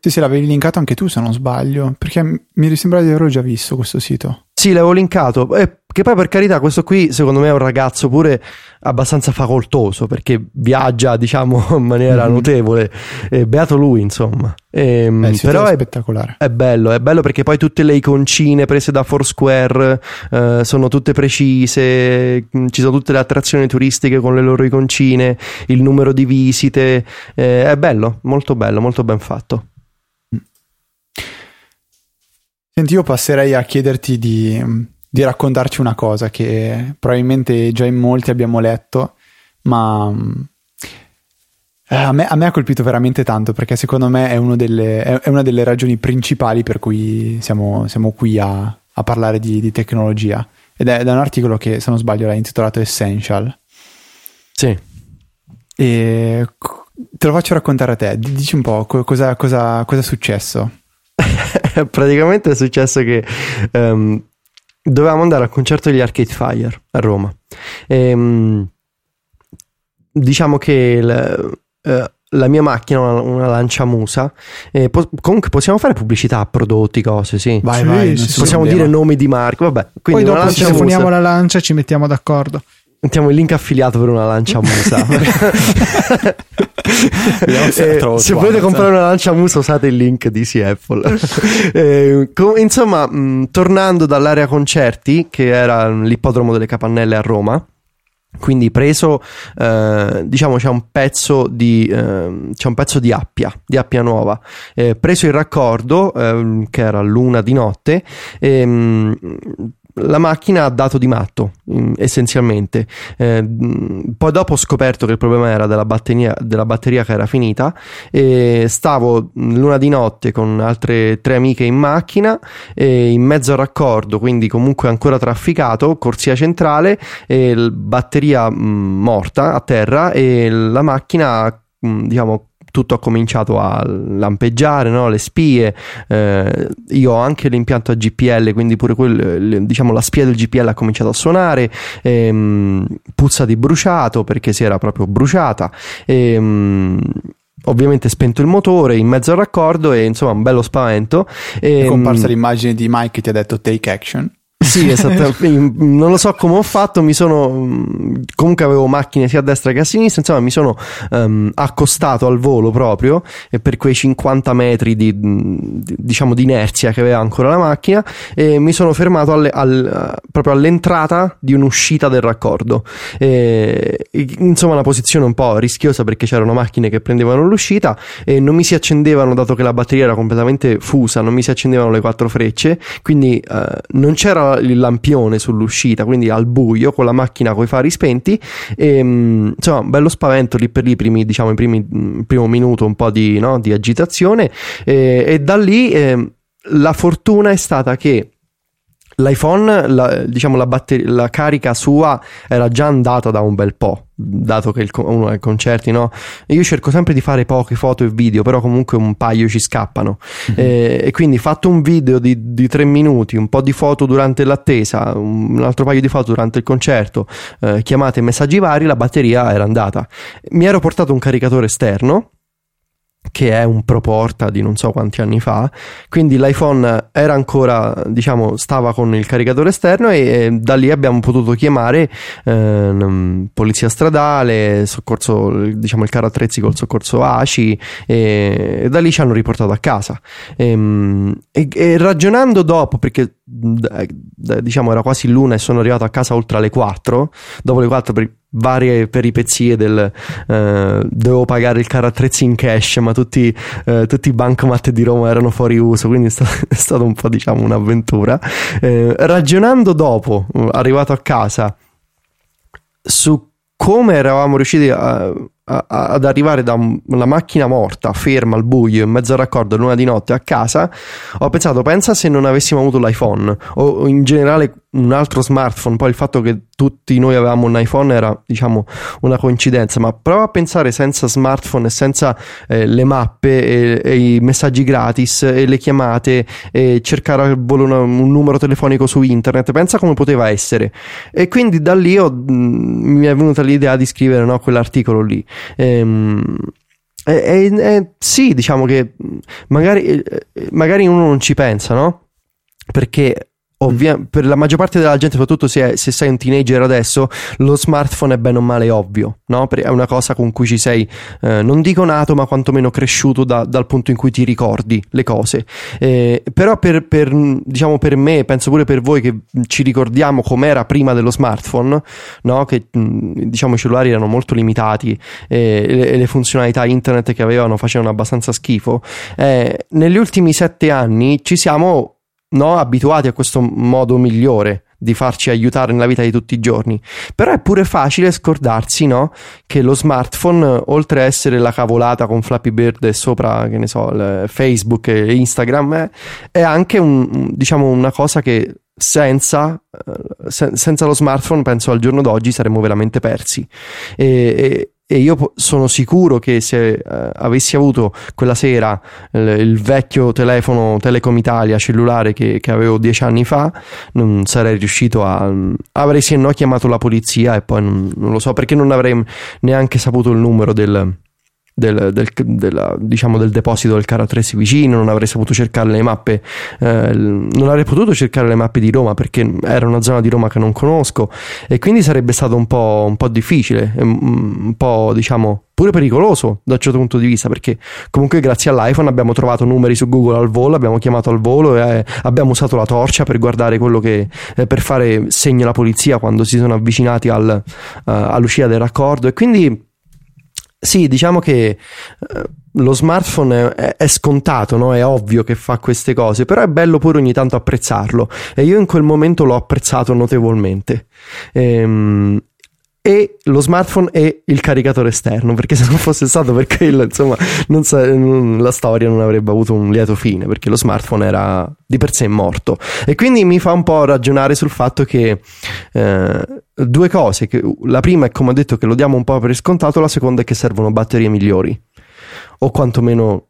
Sì, sì, l'avevi linkato anche tu se non sbaglio, perché mi sembra di averlo già visto questo sito. Sì, l'avevo linkato. Eh, che poi per carità, questo qui secondo me è un ragazzo pure abbastanza facoltoso perché viaggia, diciamo, in maniera mm-hmm. notevole. Eh, beato lui, insomma. Eh, però è spettacolare. È bello, è bello perché poi tutte le iconcine prese da Foursquare eh, sono tutte precise, mm, ci sono tutte le attrazioni turistiche con le loro iconcine, il numero di visite. Eh, è bello, molto bello, molto ben fatto. Senti, io passerei a chiederti di, di, raccontarci una cosa che probabilmente già in molti abbiamo letto, ma eh, a, me, a, me, ha colpito veramente tanto perché secondo me è, delle, è una delle ragioni principali per cui siamo, siamo qui a, a parlare di, di, tecnologia. Ed è da un articolo che, se non sbaglio, l'ha intitolato Essential. Sì. E te lo faccio raccontare a te. Dici un po' cosa, cosa, cosa è successo. praticamente è successo che um, dovevamo andare al concerto degli Arcade Fire a Roma. E, um, diciamo che il, uh, la mia macchina una, una lancia musa. E po- comunque possiamo fare pubblicità a prodotti, cose, sì. Vai, sì, vai. Sì, possiamo dire nomi di marche. Vabbè, quindi Poi dopo telefoniamo la lancia e ci mettiamo d'accordo. Mettiamo il link affiliato per una lancia musa. se, eh, se volete comprare una lancia musa usate il link di Apple. eh, com- insomma, mh, tornando dall'area concerti, che era l'ippodromo delle Capannelle a Roma, quindi preso eh, diciamo c'è un pezzo di eh, c'è un pezzo di Appia di Appia nuova eh, preso il raccordo ehm, che era l'una di notte ehm, la macchina ha dato di matto essenzialmente. Eh, poi dopo ho scoperto che il problema era della batteria, della batteria che era finita e stavo l'una di notte con altre tre amiche in macchina in mezzo al raccordo quindi comunque ancora trafficato corsia centrale e batteria mh, morta a terra e la macchina mh, diciamo tutto ha cominciato a lampeggiare, no? le spie. Eh, io ho anche l'impianto a GPL, quindi pure quel, diciamo, la spia del GPL ha cominciato a suonare. Ehm, puzza di bruciato perché si era proprio bruciata. Ehm, ovviamente spento il motore in mezzo al raccordo e insomma un bello spavento. E, è comparsa ehm, l'immagine di Mike che ti ha detto take action. Sì, esattamente. non lo so come ho fatto, mi sono comunque avevo macchine sia a destra che a sinistra, insomma mi sono um, accostato al volo proprio e per quei 50 metri di, diciamo di inerzia che aveva ancora la macchina e mi sono fermato alle, al, proprio all'entrata di un'uscita del raccordo. E, insomma una posizione un po' rischiosa perché c'erano macchine che prendevano l'uscita e non mi si accendevano dato che la batteria era completamente fusa, non mi si accendevano le quattro frecce, quindi uh, non c'era il lampione sull'uscita, quindi al buio con la macchina con i fari spenti. E mm, insomma bello spavento lì per lì primi, diciamo, i primi mm, primo minuto un po' di, no, di agitazione. E, e, da lì eh, la fortuna è stata che l'iPhone, la, diciamo la, batter- la carica sua era già andata da un bel po', dato che il, uno ai concerti, no? Io cerco sempre di fare poche foto e video, però comunque un paio ci scappano. Mm-hmm. E, e, quindi fatto un video di, di, tre minuti, un po' di foto durante l'attesa, un altro paio di foto durante il concerto, eh, chiamate e messaggi vari, la batteria era andata. Mi ero portato un caricatore esterno che è un Proporta di non so quanti anni fa, quindi l'iPhone era ancora, diciamo, stava con il caricatore esterno e, e da lì abbiamo potuto chiamare eh, polizia stradale, soccorso, diciamo il carro attrezzi col soccorso ACI e, e da lì ci hanno riportato a casa. Ehm, e, e ragionando dopo, perché diciamo era quasi l'una e sono arrivato a casa oltre alle 4, dopo le 4 per varie peripezie del eh, dovevo pagare il carro attrezzi in cash ma tutti, eh, tutti, i bancomat di Roma erano fuori uso quindi è stato, è stato un po' diciamo un'avventura. Eh, ragionando dopo arrivato a casa su come eravamo riusciti a a, ad arrivare da una macchina morta, ferma al buio, in mezzo al raccordo, l'una di notte a casa, ho pensato, pensa se non avessimo avuto l'iPhone o in generale un altro smartphone, poi il fatto che tutti noi avevamo un iPhone era diciamo una coincidenza, ma prova a pensare senza smartphone e senza eh, le mappe e, e, i messaggi gratis e le chiamate e cercare al volo una, un numero telefonico su internet, pensa come poteva essere. E quindi da lì ho, mh, mi è venuta l'idea di scrivere no, quell'articolo lì. Ehm, e, e, e, sì, diciamo che magari, magari uno non ci pensa, no? Perché Ovvia- per la maggior parte della gente, soprattutto se, è, se, sei un teenager adesso, lo smartphone è bene o male ovvio, no? è una cosa con cui ci sei, eh, non dico nato, ma quantomeno cresciuto da, dal punto in cui ti ricordi le cose. Eh, però per, per, diciamo per me, penso pure per voi che ci ricordiamo com'era prima dello smartphone, no? che diciamo i cellulari erano molto limitati eh, e le, le, funzionalità internet che avevano facevano abbastanza schifo, eh, negli ultimi sette anni ci siamo no, abituati a questo modo migliore di farci aiutare nella vita di tutti i giorni. Però è pure facile scordarsi, no? Che lo smartphone, oltre a essere la cavolata con Flappy Bird e sopra, che ne so, Facebook e Instagram, è anche un, diciamo, una cosa che senza, eh, senza lo smartphone, penso al giorno d'oggi, saremmo veramente persi. E, e, e io sono sicuro che se eh, avessi avuto quella sera il, il, vecchio telefono Telecom Italia cellulare che, che, avevo dieci anni fa, non sarei riuscito a. avrei sì e no chiamato la polizia e poi non, non lo so perché non avrei neanche saputo il numero del, del, del, della, diciamo del deposito del carro attrezzi vicino, non avrei saputo cercare le mappe, eh, non avrei potuto cercare le mappe di Roma perché era una zona di Roma che non conosco e quindi sarebbe stato un po', un po difficile, un po' diciamo pure pericoloso da un certo punto di vista perché comunque grazie all'iPhone abbiamo trovato numeri su Google al volo, abbiamo chiamato al volo e eh, abbiamo usato la torcia per guardare quello che eh, per fare segno alla polizia quando si sono avvicinati al, uh, all'uscita del raccordo e quindi sì, diciamo che eh, lo smartphone è, è scontato, no? è ovvio che fa queste cose, però è bello pure ogni tanto apprezzarlo e io in quel momento l'ho apprezzato notevolmente. Ehm, e lo smartphone e il caricatore esterno, perché se non fosse stato per quello, insomma, sa- la storia non avrebbe avuto un lieto fine, perché lo smartphone era di per sé morto. E quindi mi fa un po' ragionare sul fatto che eh, due cose, che la prima è come ho detto che lo diamo un po' per scontato, la seconda è che servono batterie migliori, o quantomeno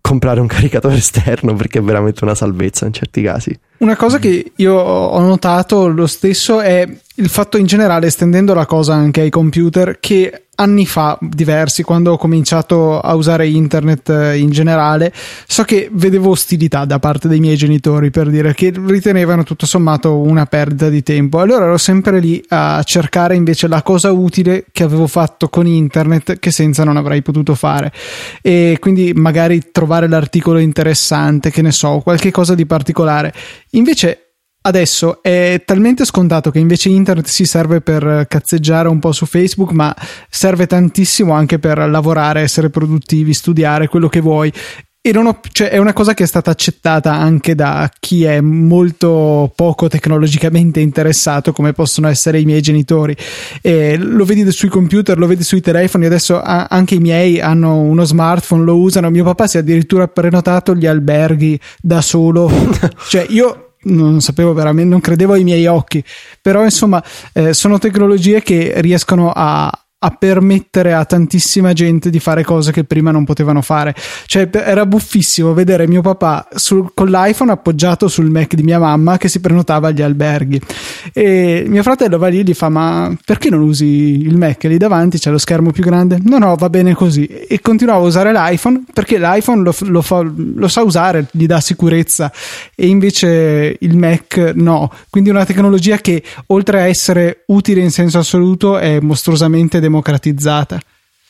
comprare un caricatore esterno perché è veramente una salvezza in certi casi. Una cosa che io ho notato lo stesso è il fatto in generale, estendendo la cosa anche ai computer, che anni fa diversi, quando ho cominciato a usare internet eh, in generale, so che vedevo ostilità da parte dei miei genitori per dire che ritenevano tutto sommato una perdita di tempo. Allora ero sempre lì a cercare invece la cosa utile che avevo fatto con internet che senza non avrei potuto fare. E quindi magari trovare l'articolo interessante, che ne so, qualche cosa di particolare. Invece Adesso è talmente scontato che invece internet si serve per cazzeggiare un po' su Facebook, ma serve tantissimo anche per lavorare, essere produttivi, studiare quello che vuoi. E ho, cioè, è una cosa che è stata accettata anche da chi è molto poco tecnologicamente interessato, come possono essere i miei genitori. E lo vedi sui computer, lo vedi sui telefoni. Adesso anche i miei hanno uno smartphone, lo usano. Mio papà si è addirittura prenotato gli alberghi da solo. cioè, io non sapevo veramente, non credevo ai miei occhi, però insomma eh, sono tecnologie che riescono a, a permettere a tantissima gente di fare cose che prima non potevano fare. Cioè, era buffissimo vedere mio papà sul, con l'iPhone appoggiato sul Mac di mia mamma che si prenotava agli alberghi. E mio fratello va lì e gli fa: Ma perché non usi il Mac? Lì davanti c'è lo schermo più grande? No, no, va bene così. E continuava a usare l'iPhone perché l'iPhone lo, lo, fa, lo sa usare, gli dà sicurezza, e invece il Mac no. Quindi una tecnologia che oltre a essere utile in senso assoluto è mostruosamente democratica democratizzata.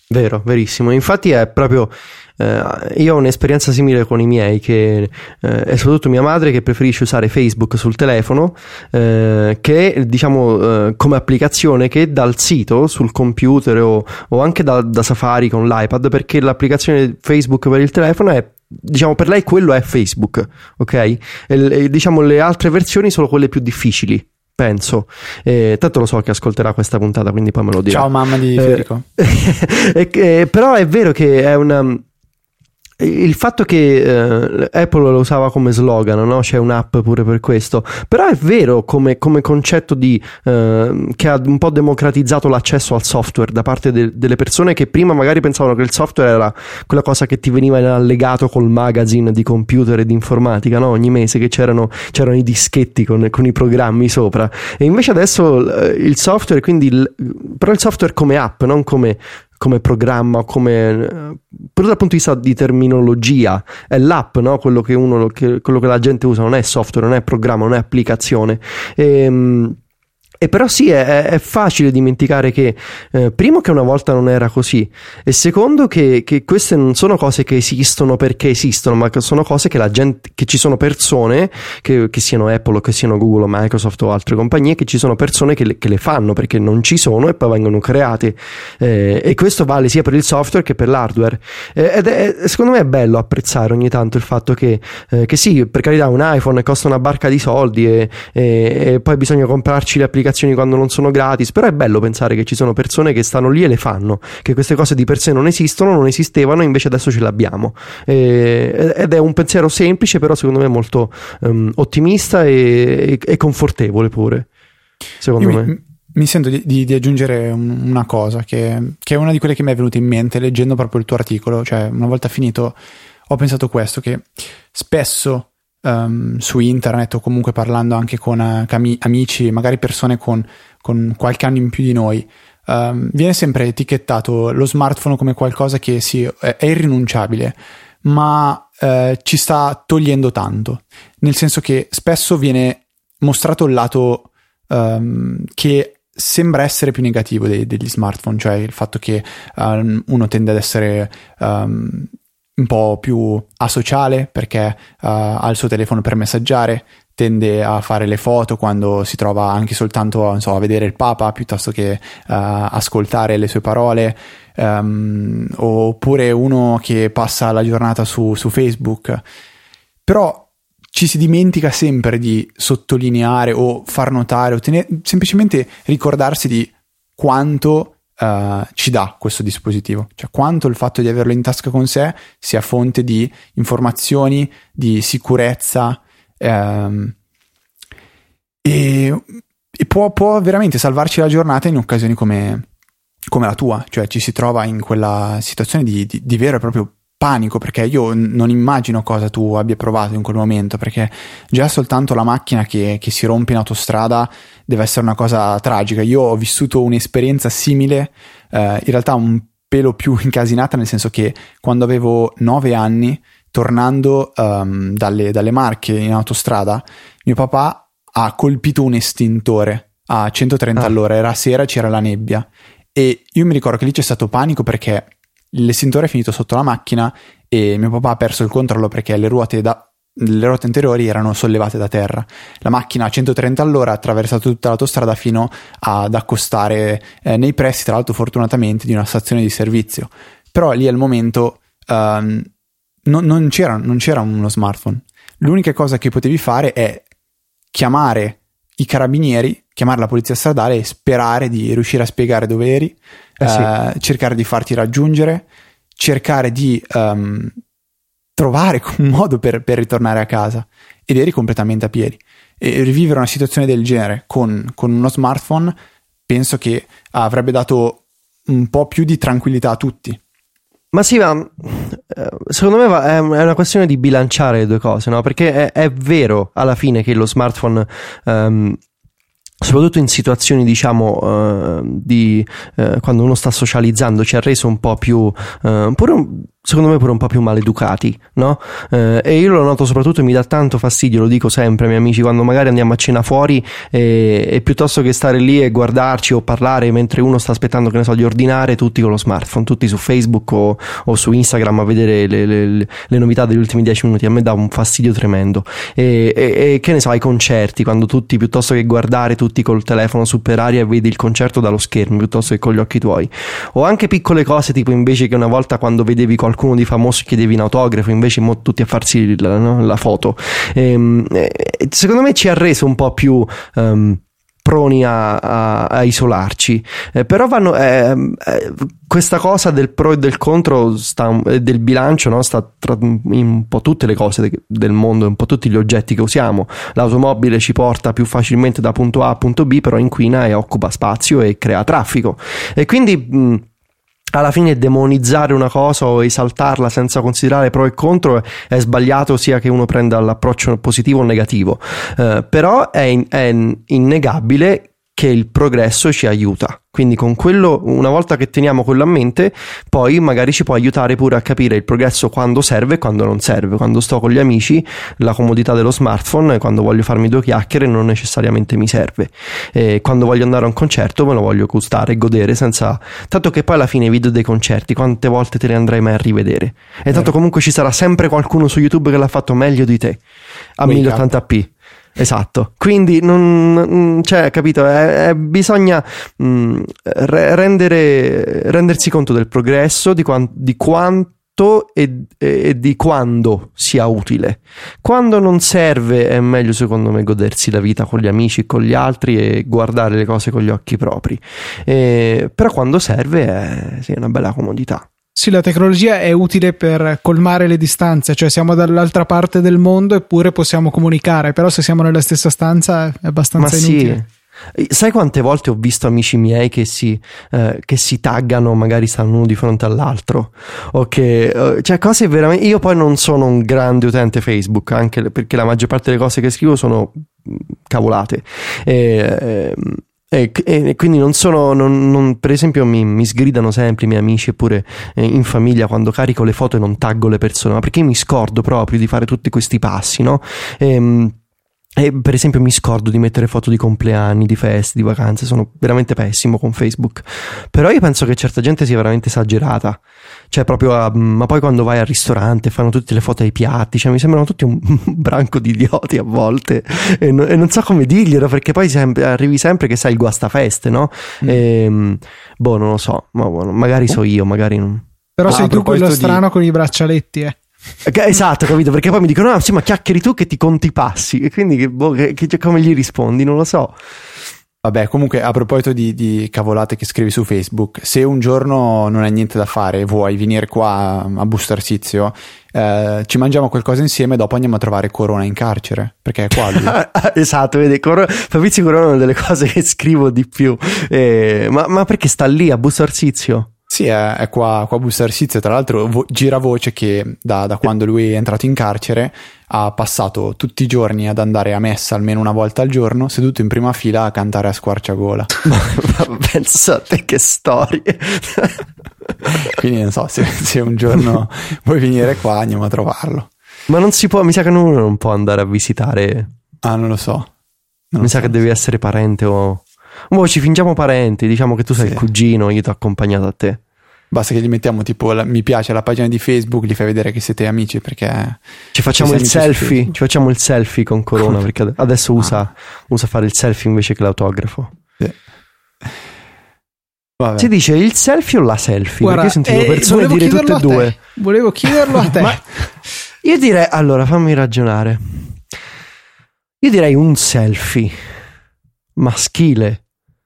Vero, verissimo. Infatti è proprio eh, io ho un'esperienza simile con i miei che eh, è soprattutto mia madre che preferisce usare Facebook sul telefono eh, che diciamo eh, come applicazione che dal sito sul computer o, o anche da, da Safari con l'iPad perché l'applicazione Facebook per il telefono è diciamo per lei quello è Facebook ok e, e diciamo le altre versioni sono quelle più difficili penso. Eh, tanto lo so che ascolterà questa puntata, quindi poi me lo dirà. Ciao mamma di Federico. Eh, eh, però è vero che è una il fatto che eh, Apple lo usava come slogan, no? c'è un'app pure per questo, però è vero come, come concetto di, eh, che ha un po' democratizzato l'accesso al software da parte de- delle persone che prima magari pensavano che il software era quella cosa che ti veniva in allegato col magazine di computer e di informatica, no? ogni mese che c'erano, c'erano i dischetti con, con, i programmi sopra, e invece adesso eh, il software, quindi il, però il software come app, non come come programma, come però dal punto di vista di terminologia è l'app, no? quello, che uno, che, quello che la gente usa, non è software, non è programma, non è applicazione. E, ehm, e però sì, è, è facile dimenticare che, eh, primo, che una volta non era così, e secondo, che, che, queste non sono cose che esistono perché esistono, ma sono cose che la gente, che ci sono persone, che, che siano Apple o che siano Google Microsoft o altre compagnie, che ci sono persone che le, che le fanno perché non ci sono e poi vengono create. Eh, e questo vale sia per il software che per l'hardware. Eh, ed è, secondo me è bello apprezzare ogni tanto il fatto che, eh, che sì, per carità, un iPhone costa una barca di soldi e, e, e poi bisogna comprarci le applicazioni applicazioni quando non sono gratis, però è bello pensare che ci sono persone che stanno lì e le fanno, che queste cose di per sé non esistono, non esistevano, invece adesso ce l'abbiamo. E, ed è un pensiero semplice, però secondo me molto um, ottimista e, e, e, confortevole pure. Secondo Io me. Mi, mi sento di, di, di aggiungere un, una cosa che, che, è una di quelle che mi è venuta in mente leggendo proprio il tuo articolo, cioè una volta finito ho pensato questo, che spesso um, su internet o comunque parlando anche con uh, amici, magari persone con, con, qualche anno in più di noi, um, viene sempre etichettato lo smartphone come qualcosa che sì, è, irrinunciabile, ma uh, ci sta togliendo tanto, nel senso che spesso viene mostrato il lato um, che sembra essere più negativo dei, degli smartphone, cioè il fatto che um, uno tende ad essere um, un po' più asociale perché uh, ha il suo telefono per messaggiare, tende a fare le foto quando si trova anche soltanto so, a vedere il Papa piuttosto che uh, ascoltare le sue parole, um, oppure uno che passa la giornata su, su Facebook. Però ci si dimentica sempre di sottolineare o far notare o tenere, semplicemente ricordarsi di quanto uh, ci dà questo dispositivo, cioè quanto il fatto di averlo in tasca con sé sia fonte di informazioni, di sicurezza um, e, e può, può, veramente salvarci la giornata in occasioni come, come, la tua, cioè ci si trova in quella situazione di, di, di vero e proprio panico perché io non immagino cosa tu abbia provato in quel momento perché già soltanto la macchina che, che, si rompe in autostrada deve essere una cosa tragica. Io ho vissuto un'esperienza simile, eh, in realtà un pelo più incasinata nel senso che quando avevo 9 anni tornando um, dalle, dalle Marche in autostrada mio papà ha colpito un estintore a 130 ah. all'ora, era sera, c'era la nebbia e io mi ricordo che lì c'è stato panico perché l'estintore è finito sotto la macchina e mio papà ha perso il controllo perché le ruote, da, le ruote anteriori erano sollevate da terra. La macchina a 130 all'ora ha attraversato tutta l'autostrada fino ad accostare eh, nei pressi, tra l'altro fortunatamente, di una stazione di servizio. Però lì al momento um, no, non, c'era, non c'era uno smartphone. L'unica cosa che potevi fare è chiamare i carabinieri, chiamare la polizia stradale e sperare di riuscire a spiegare dove eri, eh sì. eh, cercare di farti raggiungere, cercare di um, trovare un modo per, per, ritornare a casa ed eri completamente a piedi. E rivivere una situazione del genere con, con uno smartphone penso che avrebbe dato un po' più di tranquillità a tutti. Ma sì, ma eh, secondo me è una questione di bilanciare le due cose, no? Perché è, è vero alla fine che lo smartphone um, soprattutto in situazioni diciamo uh, di uh, quando uno sta socializzando ci ha reso un po' più uh, pure un, secondo me pure un po' più maleducati, no? Eh, e io lo noto soprattutto e mi dà tanto fastidio, lo dico sempre ai miei amici, quando magari andiamo a cena fuori e, e, piuttosto che stare lì e guardarci o parlare mentre uno sta aspettando, che ne so, di ordinare, tutti con lo smartphone, tutti su Facebook o, o su Instagram a vedere le, le, le, novità degli ultimi dieci minuti, a me dà un fastidio tremendo. E, e, e, che ne so, ai concerti, quando tutti, piuttosto che guardare tutti col telefono super aria e vedi il concerto dallo schermo, piuttosto che con gli occhi tuoi. O anche piccole cose, tipo invece che una volta quando vedevi qualcuno qualcuno di famoso chiedevi in autografo, invece mo tutti a farsi la, no? la foto. E, ehm, e, secondo me ci ha reso un po' più... Um, proni a, a, a isolarci. Eh, però vanno, eh, eh, questa cosa del pro e del contro sta, eh, del bilancio no? sta tra, un po' tutte le cose de, del mondo, un po' tutti gli oggetti che usiamo. L'automobile ci porta più facilmente da punto A a punto B, però inquina e occupa spazio e crea traffico. E quindi. Mh, alla fine demonizzare una cosa o esaltarla senza considerare pro e contro è sbagliato sia che uno prenda l'approccio positivo o negativo, eh, però è, è innegabile che il progresso ci aiuta. Quindi con quello, una volta che teniamo quello a mente, poi magari ci può aiutare pure a capire il progresso quando serve e quando non serve. Quando sto con gli amici, la comodità dello smartphone, quando voglio farmi due chiacchiere, non necessariamente mi serve. E quando voglio andare a un concerto, me lo voglio gustare e godere senza... Tanto che poi alla fine i video dei concerti, quante volte te li andrai mai a rivedere? E tanto comunque ci sarà sempre qualcuno su YouTube che l'ha fatto meglio di te, a 1080p. Esatto, quindi non, cioè, capito, è, è, bisogna mh, mm, rendere, rendersi conto del progresso, di, quant, di quanto e, e, di quando sia utile. Quando non serve è meglio secondo me godersi la vita con gli amici con gli altri e guardare le cose con gli occhi propri. E, però quando serve è sì, una bella comodità. Sì, la tecnologia è utile per colmare le distanze, cioè siamo dall'altra parte del mondo eppure possiamo comunicare, però se siamo nella stessa stanza è abbastanza Ma inutile. Sì. Sai quante volte ho visto amici miei che si, eh, che si taggano, magari stanno uno di fronte all'altro, o che, eh, cioè cose veramente. Io poi non sono un grande utente Facebook, anche perché la maggior parte delle cose che scrivo sono mm, cavolate. E, eh, e, e, quindi non sono, non, non, per esempio, mi, mi, sgridano sempre i miei amici, eppure eh, in famiglia quando carico le foto e non taggo le persone, ma perché mi scordo proprio di fare tutti questi passi, no? Ehm, e per esempio mi scordo di mettere foto di compleanni, di feste, di vacanze, sono veramente pessimo con Facebook. Però io penso che certa gente sia veramente esagerata. Cioè proprio, a, ma poi quando vai al ristorante fanno tutte le foto ai piatti, cioè mi sembrano tutti un branco di idioti a volte e, no, e non so come dirglielo perché poi sempre, arrivi sempre che sai il guastafeste, no? Mm. E, ehm, boh, non lo so, ma, magari so io, magari non. Però ah, sei tu quello di... strano con i braccialetti, eh. Esatto, capito? Perché poi mi dicono: No, sì, ma chiacchieri tu che ti conti i passi. E quindi boh, che, che, come gli rispondi? Non lo so. Vabbè, comunque, a proposito di, di, cavolate che scrivi su Facebook, se un giorno non hai niente da fare e vuoi venire qua a Bustarsizio, eh, ci mangiamo qualcosa insieme e dopo andiamo a trovare Corona in carcere, perché è qua esatto, vedi, Cor- Fabrizio Corona è una delle cose che scrivo di più. Eh, ma, ma perché sta lì a Bustarsizio? Sì, è, è qua, qua a Booster Seats, tra l'altro vo- gira voce che da, da, quando lui è entrato in carcere ha passato tutti i giorni ad andare a messa almeno una volta al giorno, seduto in prima fila a cantare a squarciagola. ma, pensate che storie! Quindi non so, se, se un giorno vuoi venire qua andiamo a trovarlo. Ma non si può, mi sa che uno non può andare a visitare. Ah, non lo so. Non mi sa so. che devi essere parente o... Oh, ci fingiamo parenti, diciamo che tu sei Sì. il cugino, io ti ho accompagnato a te. Basta che gli mettiamo tipo la- mi piace alla pagina di Facebook, gli fai vedere che siete amici perché Ci facciamo Ci il selfie, ci facciamo il selfie con Corona perché ade- adesso usa, usa fare il selfie invece che l'autografo. Vabbè. Si dice il selfie o la selfie? perché io sentivo eh, persone volevo dire tutte chiederlo e a te. due. Volevo chiederlo a te. Ma io direi, allora fammi ragionare. Io direi un selfie maschile.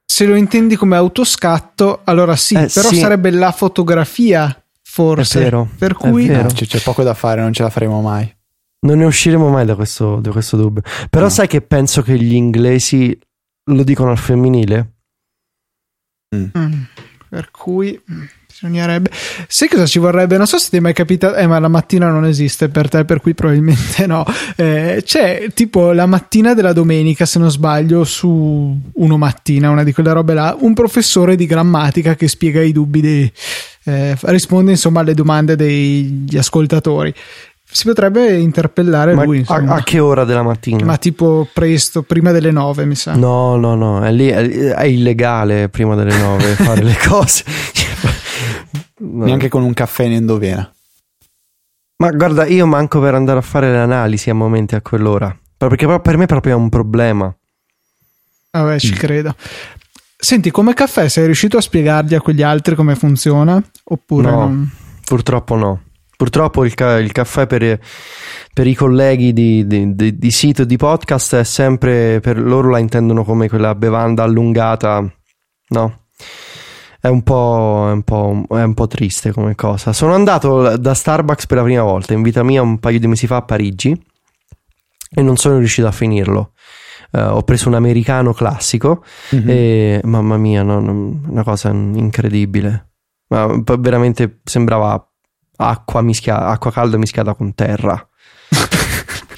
Se lo intendi come autoscatto, allora sì, Eh, però sì. sarebbe la fotografia, forse. È vero, Per è cui vero. No, c'è, c'è poco da fare, non ce la faremo mai. Non ne usciremo mai da questo, da questo dubbio. Però No. sai che penso che gli inglesi lo dicono al femminile? Mm, per cui mm, bisognerebbe. Sai cosa ci vorrebbe? Non so se ti è mai capitato. Eh, ma la mattina non esiste per te, per cui probabilmente no. Eh, c'è tipo la mattina della domenica, se non sbaglio, su Uno Mattina, una di quelle robe là, un professore di grammatica che spiega i dubbi dei. eh, risponde insomma alle domande degli ascoltatori. Si potrebbe interpellare Ma lui, a, a che ora della mattina? Ma tipo presto, prima delle nove, mi sa. No, no, no, è, lì, è, è illegale prima delle nove fare le cose. No. Neanche con un caffè in endovena. Ma guarda, io manco per andare a fare le analisi a momenti a quell'ora. Perché per me proprio è un problema. Vabbè, Mm. ci credo. Senti, come caffè sei riuscito a spiegargli a quegli altri come funziona? Oppure No. non? Purtroppo no. Purtroppo il, ca- il caffè per, per i colleghi di, di- di- di sito di podcast è sempre per loro la intendono come quella bevanda allungata. No. È un, po', è, un po', è un po' triste come cosa. Sono andato da Starbucks per la prima volta in vita mia un paio di mesi fa a Parigi e non sono riuscito a finirlo. Eh, ho preso un americano classico Mhm. e mamma mia, no, no, una cosa incredibile. Ma veramente sembrava acqua, mischia- acqua calda mischiata con terra.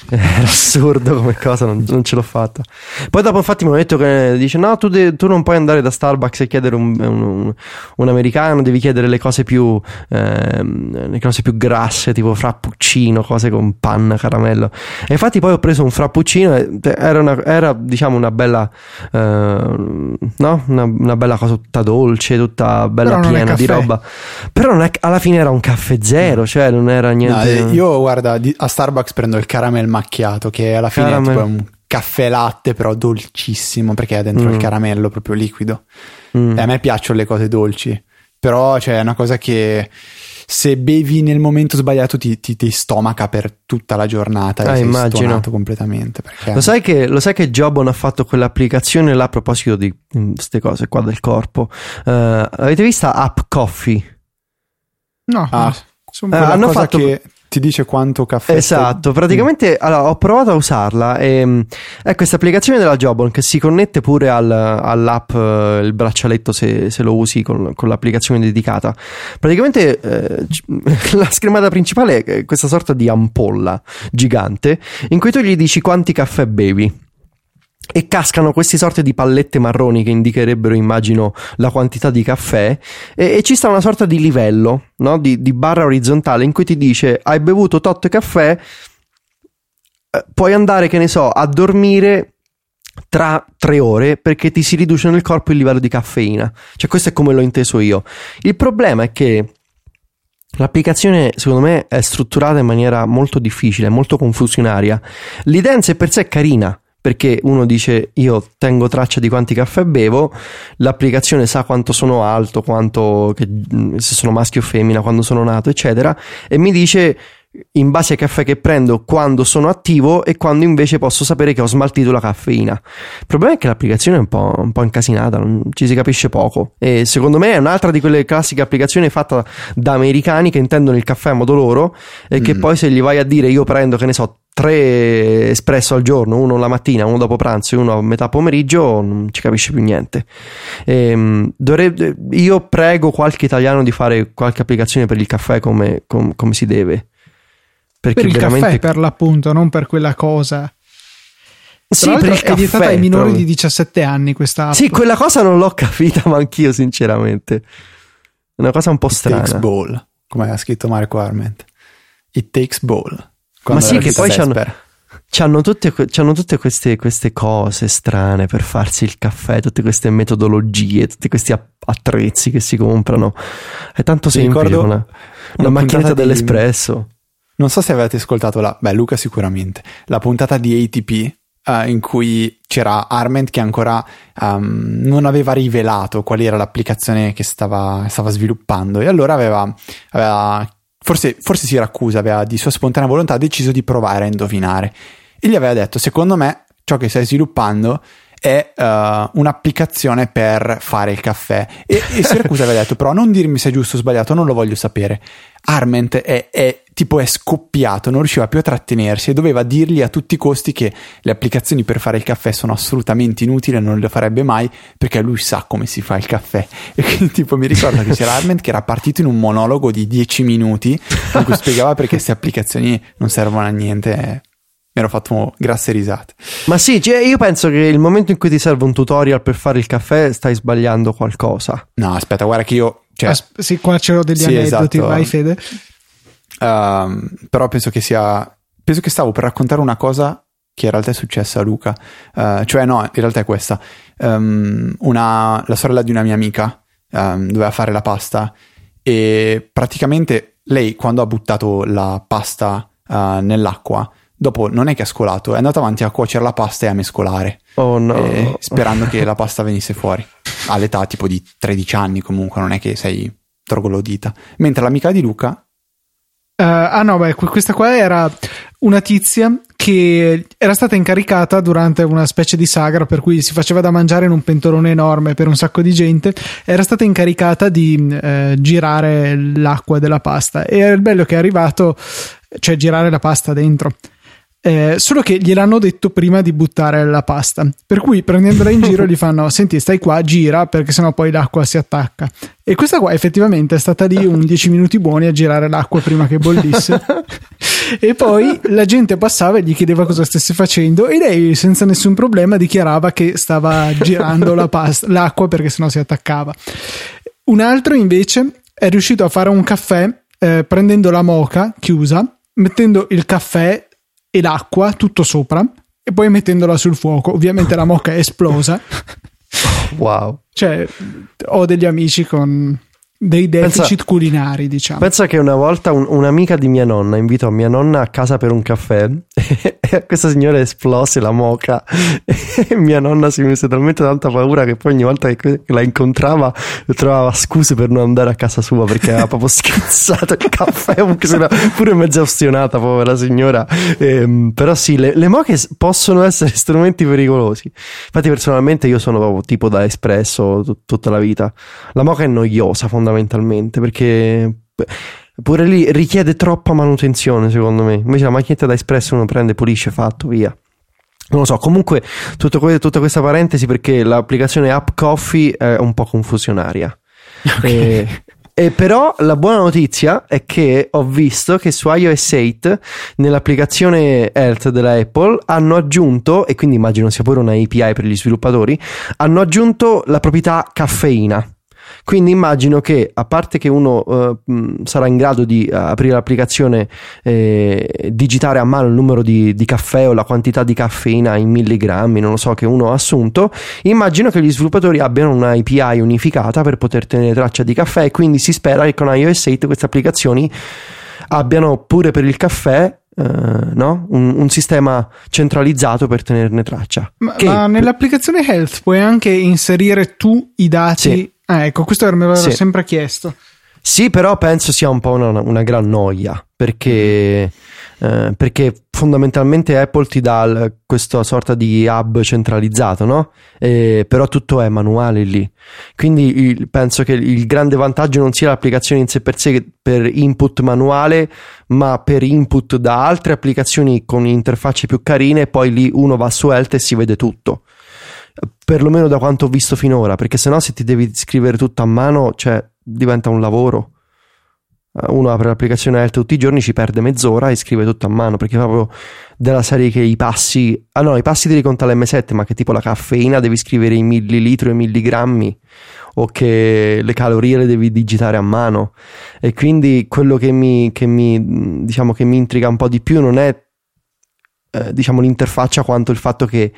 Era assurdo come cosa, non, non ce l'ho fatta. Poi dopo infatti mi hanno detto che dice no, tu, de- tu non puoi andare da Starbucks e chiedere un, un- un- americano, devi chiedere le cose più ehm, le cose più grasse, tipo frappuccino, cose con panna, caramello. E infatti poi ho preso un frappuccino era, una- era, diciamo una bella ehm, no? Una, una bella cosa tutta dolce, tutta bella Però piena di roba. Però non è- alla fine era un caffè zero, cioè non era No, niente. eh, io guarda, a Starbucks prendo il caramel macchiato, che alla fine Caramel. è tipo un caffè latte, però dolcissimo, perché ha dentro Mm. il caramello proprio liquido. Mm. E a me piacciono le cose dolci, però cioè, è una cosa che se bevi nel momento sbagliato ti, ti, ti stomaca per tutta la giornata Ah, e sei immagino. stonato completamente. Perché... Lo sai, che, lo sai che Jobon ha fatto quell'applicazione là a proposito di queste cose qua del corpo? Eh, avete vista App Coffee? No, Ah. sono- Eh, hanno fatto- che ti dice quanto caffè Esatto, praticamente allora, ho provato a usarla e mh, è questa applicazione della Jobon che si connette pure al- all'app, eh, il braccialetto se, se lo usi con, con l'applicazione dedicata. Praticamente eh, la schermata principale è questa sorta di ampolla gigante in cui tu gli dici quanti caffè bevi. E cascano queste sorte di pallette marroni che indicherebbero, immagino, la quantità di caffè. E, e ci sta una sorta di livello, no? di, di barra orizzontale in cui ti dice: Hai bevuto tot caffè, eh, puoi andare, che ne so, a dormire tra tre ore perché ti si riduce nel corpo il livello di caffeina. Cioè, questo è come l'ho inteso io. Il problema è che l'applicazione, secondo me, è strutturata in maniera molto difficile, molto confusionaria. L'idea in sé per sé è carina. Perché uno dice io tengo traccia di quanti caffè bevo, l'applicazione sa quanto sono alto, quanto che- se sono maschio o femmina, quando sono nato, eccetera, e mi dice in base ai caffè che prendo quando sono attivo e quando invece posso sapere che ho smaltito la caffeina. Il problema è che l'applicazione è un po', un po' incasinata, non ci si capisce poco. E secondo me è un'altra di quelle classiche applicazioni fatte da americani che intendono il caffè a modo loro e che Mm. poi se gli vai a dire io prendo, che ne so, tre espresso al giorno, uno la mattina, uno dopo pranzo e uno a metà pomeriggio, non ci capisce più niente. Ehm, dovrebbe, io prego qualche italiano di fare qualche applicazione per il caffè come, com, come si deve. Perché per il veramente... caffè per l'appunto, non per quella cosa. Sì, per il è vietata ai minori però... di 17 anni questa app. Sì, quella cosa non l'ho capita, ma anch'io sinceramente. È una cosa un po' It strana. Takes ball, come ha scritto Marco Arment. It takes ball. Ma sì, che poi c'hanno, c'hanno, tutte, c'hanno tutte queste, queste, cose strane per farsi il caffè, tutte queste metodologie, tutti questi attrezzi che si comprano. È tanto semplice. Ricordo una, una macchinetta dell'espresso. Non so se avete ascoltato la, beh, Luca sicuramente, la puntata di ATP Uh, in cui c'era Arment che ancora um, non aveva rivelato qual era l'applicazione che stava, stava sviluppando. E allora aveva, aveva forse, forse si raccusa, aveva di sua spontanea volontà deciso di provare a indovinare. E gli aveva detto secondo me ciò che stai sviluppando è uh, un'applicazione per fare il caffè. E, e Siracusa aveva detto però non dirmi se è giusto o sbagliato non lo voglio sapere. Arment è, è, tipo è scoppiato non riusciva più a trattenersi e doveva dirgli a tutti i costi che le applicazioni per fare il caffè sono assolutamente inutili non le farebbe mai perché lui sa come si fa il caffè. E quindi tipo mi ricordo che c'era Arment che era partito in un monologo di 10 minuti in cui spiegava perché queste applicazioni non servono a niente mi ero fatto grasse risate. Ma sì, cioè io penso che il momento in cui ti serve un tutorial per fare il caffè stai sbagliando qualcosa. No, aspetta, guarda che io... Cioè, As- sì, qua c'ho degli sì, aneddoti, esatto. vai Fede. Uh, però penso che sia... Penso che stavo per raccontare una cosa che in realtà è successa a Luca. Uh, cioè no, in realtà è questa. Um, una, la sorella di una mia amica um, doveva fare la pasta e praticamente lei quando ha buttato la pasta uh, nell'acqua Dopo non è che ha scolato, è andato avanti a cuocere la pasta e a mescolare. Oh no. Eh, sperando che la pasta venisse fuori. All'età tipo di 13 anni comunque, non è che sei troglodita. Mentre l'amica di Luca... Uh, ah no, beh, questa qua era una tizia che era stata incaricata durante una specie di sagra per cui si faceva da mangiare in un pentolone enorme per un sacco di gente era stata incaricata di eh, girare l'acqua della pasta e il bello che è arrivato cioè girare la pasta dentro eh, solo che gliel'hanno detto prima di buttare la pasta. Per cui prendendola in giro gli fanno: Senti, stai qua, gira perché sennò poi l'acqua si attacca. E questa qua effettivamente è stata lì un 10 minuti buoni a girare l'acqua prima che bollisse. e poi la gente passava e gli chiedeva cosa stesse facendo. E lei, senza nessun problema, dichiarava che stava girando la pasta, l'acqua perché sennò si attaccava. Un altro invece è riuscito a fare un caffè eh, prendendo la moca chiusa, mettendo il caffè e l'acqua tutto sopra e poi mettendola sul fuoco. Ovviamente la moca è esplosa. Wow. Cioè, ho degli amici con dei deficit pensa, culinari, diciamo. Pensa che una volta un, un'amica di mia nonna invitò mia nonna a casa per un caffè e questa signora esplose la moca e mia nonna si mise talmente tanta paura che poi ogni volta che la incontrava trovava scuse per non andare a casa sua perché aveva proprio schizzato il caffè comunque si era pure mezza ostinata povera signora. Ehm, però sì le, le moche possono essere strumenti pericolosi. Infatti personalmente io sono proprio tipo da espresso t- tutta la vita. La moca è noiosa fondamentalmente fondamentalmente perché pure lì richiede troppa manutenzione secondo me invece la macchinetta da espresso uno prende pulisce fatto via non lo so, comunque que- tutta questa parentesi perché l'applicazione App Coffee è un po' confusionaria. Okay. E, e però la buona notizia è che ho visto che su iOS 8 nell'applicazione Health della Apple hanno aggiunto, e quindi immagino sia pure una API per gli sviluppatori, hanno aggiunto la proprietà caffeina. Quindi immagino che, a parte che uno uh, sarà in grado di uh, aprire l'applicazione e digitare a mano il numero di, di, caffè o la quantità di caffeina in milligrammi, non lo so, che uno ha assunto, immagino che gli sviluppatori abbiano una API unificata per poter tenere traccia di caffè e quindi si spera che con iOS 8 queste applicazioni abbiano pure per il caffè Uh, no? un, un, sistema centralizzato per tenerne traccia. Ma, che... ma, nell'applicazione Health puoi anche inserire tu i dati sì. Ah, ecco, questo me l'ero sì. sempre chiesto. Sì, però penso sia un po' una, una gran noia perché, eh, perché fondamentalmente Apple ti dà questa sorta di hub centralizzato, no? E, però tutto è manuale lì. Quindi il, penso che il grande vantaggio non sia l'applicazione in sé per sé per input manuale, ma per input da altre applicazioni con interfacce più carine e poi lì uno va su Health e si vede tutto. Perlomeno da quanto ho visto finora, perché sennò se ti devi scrivere tutto a mano, cioè diventa un lavoro. Eh, uno apre l'applicazione Health tutti i giorni, ci perde mezz'ora e scrive tutto a mano, perché proprio della serie che i passi, ah no, i passi te li conta l'M7, ma che tipo la caffeina devi scrivere in millilitri e milligrammi, o che le calorie le devi digitare a mano. E quindi quello che mi, che mi, diciamo, che mi intriga un po' di più non è eh, diciamo l'interfaccia quanto il fatto che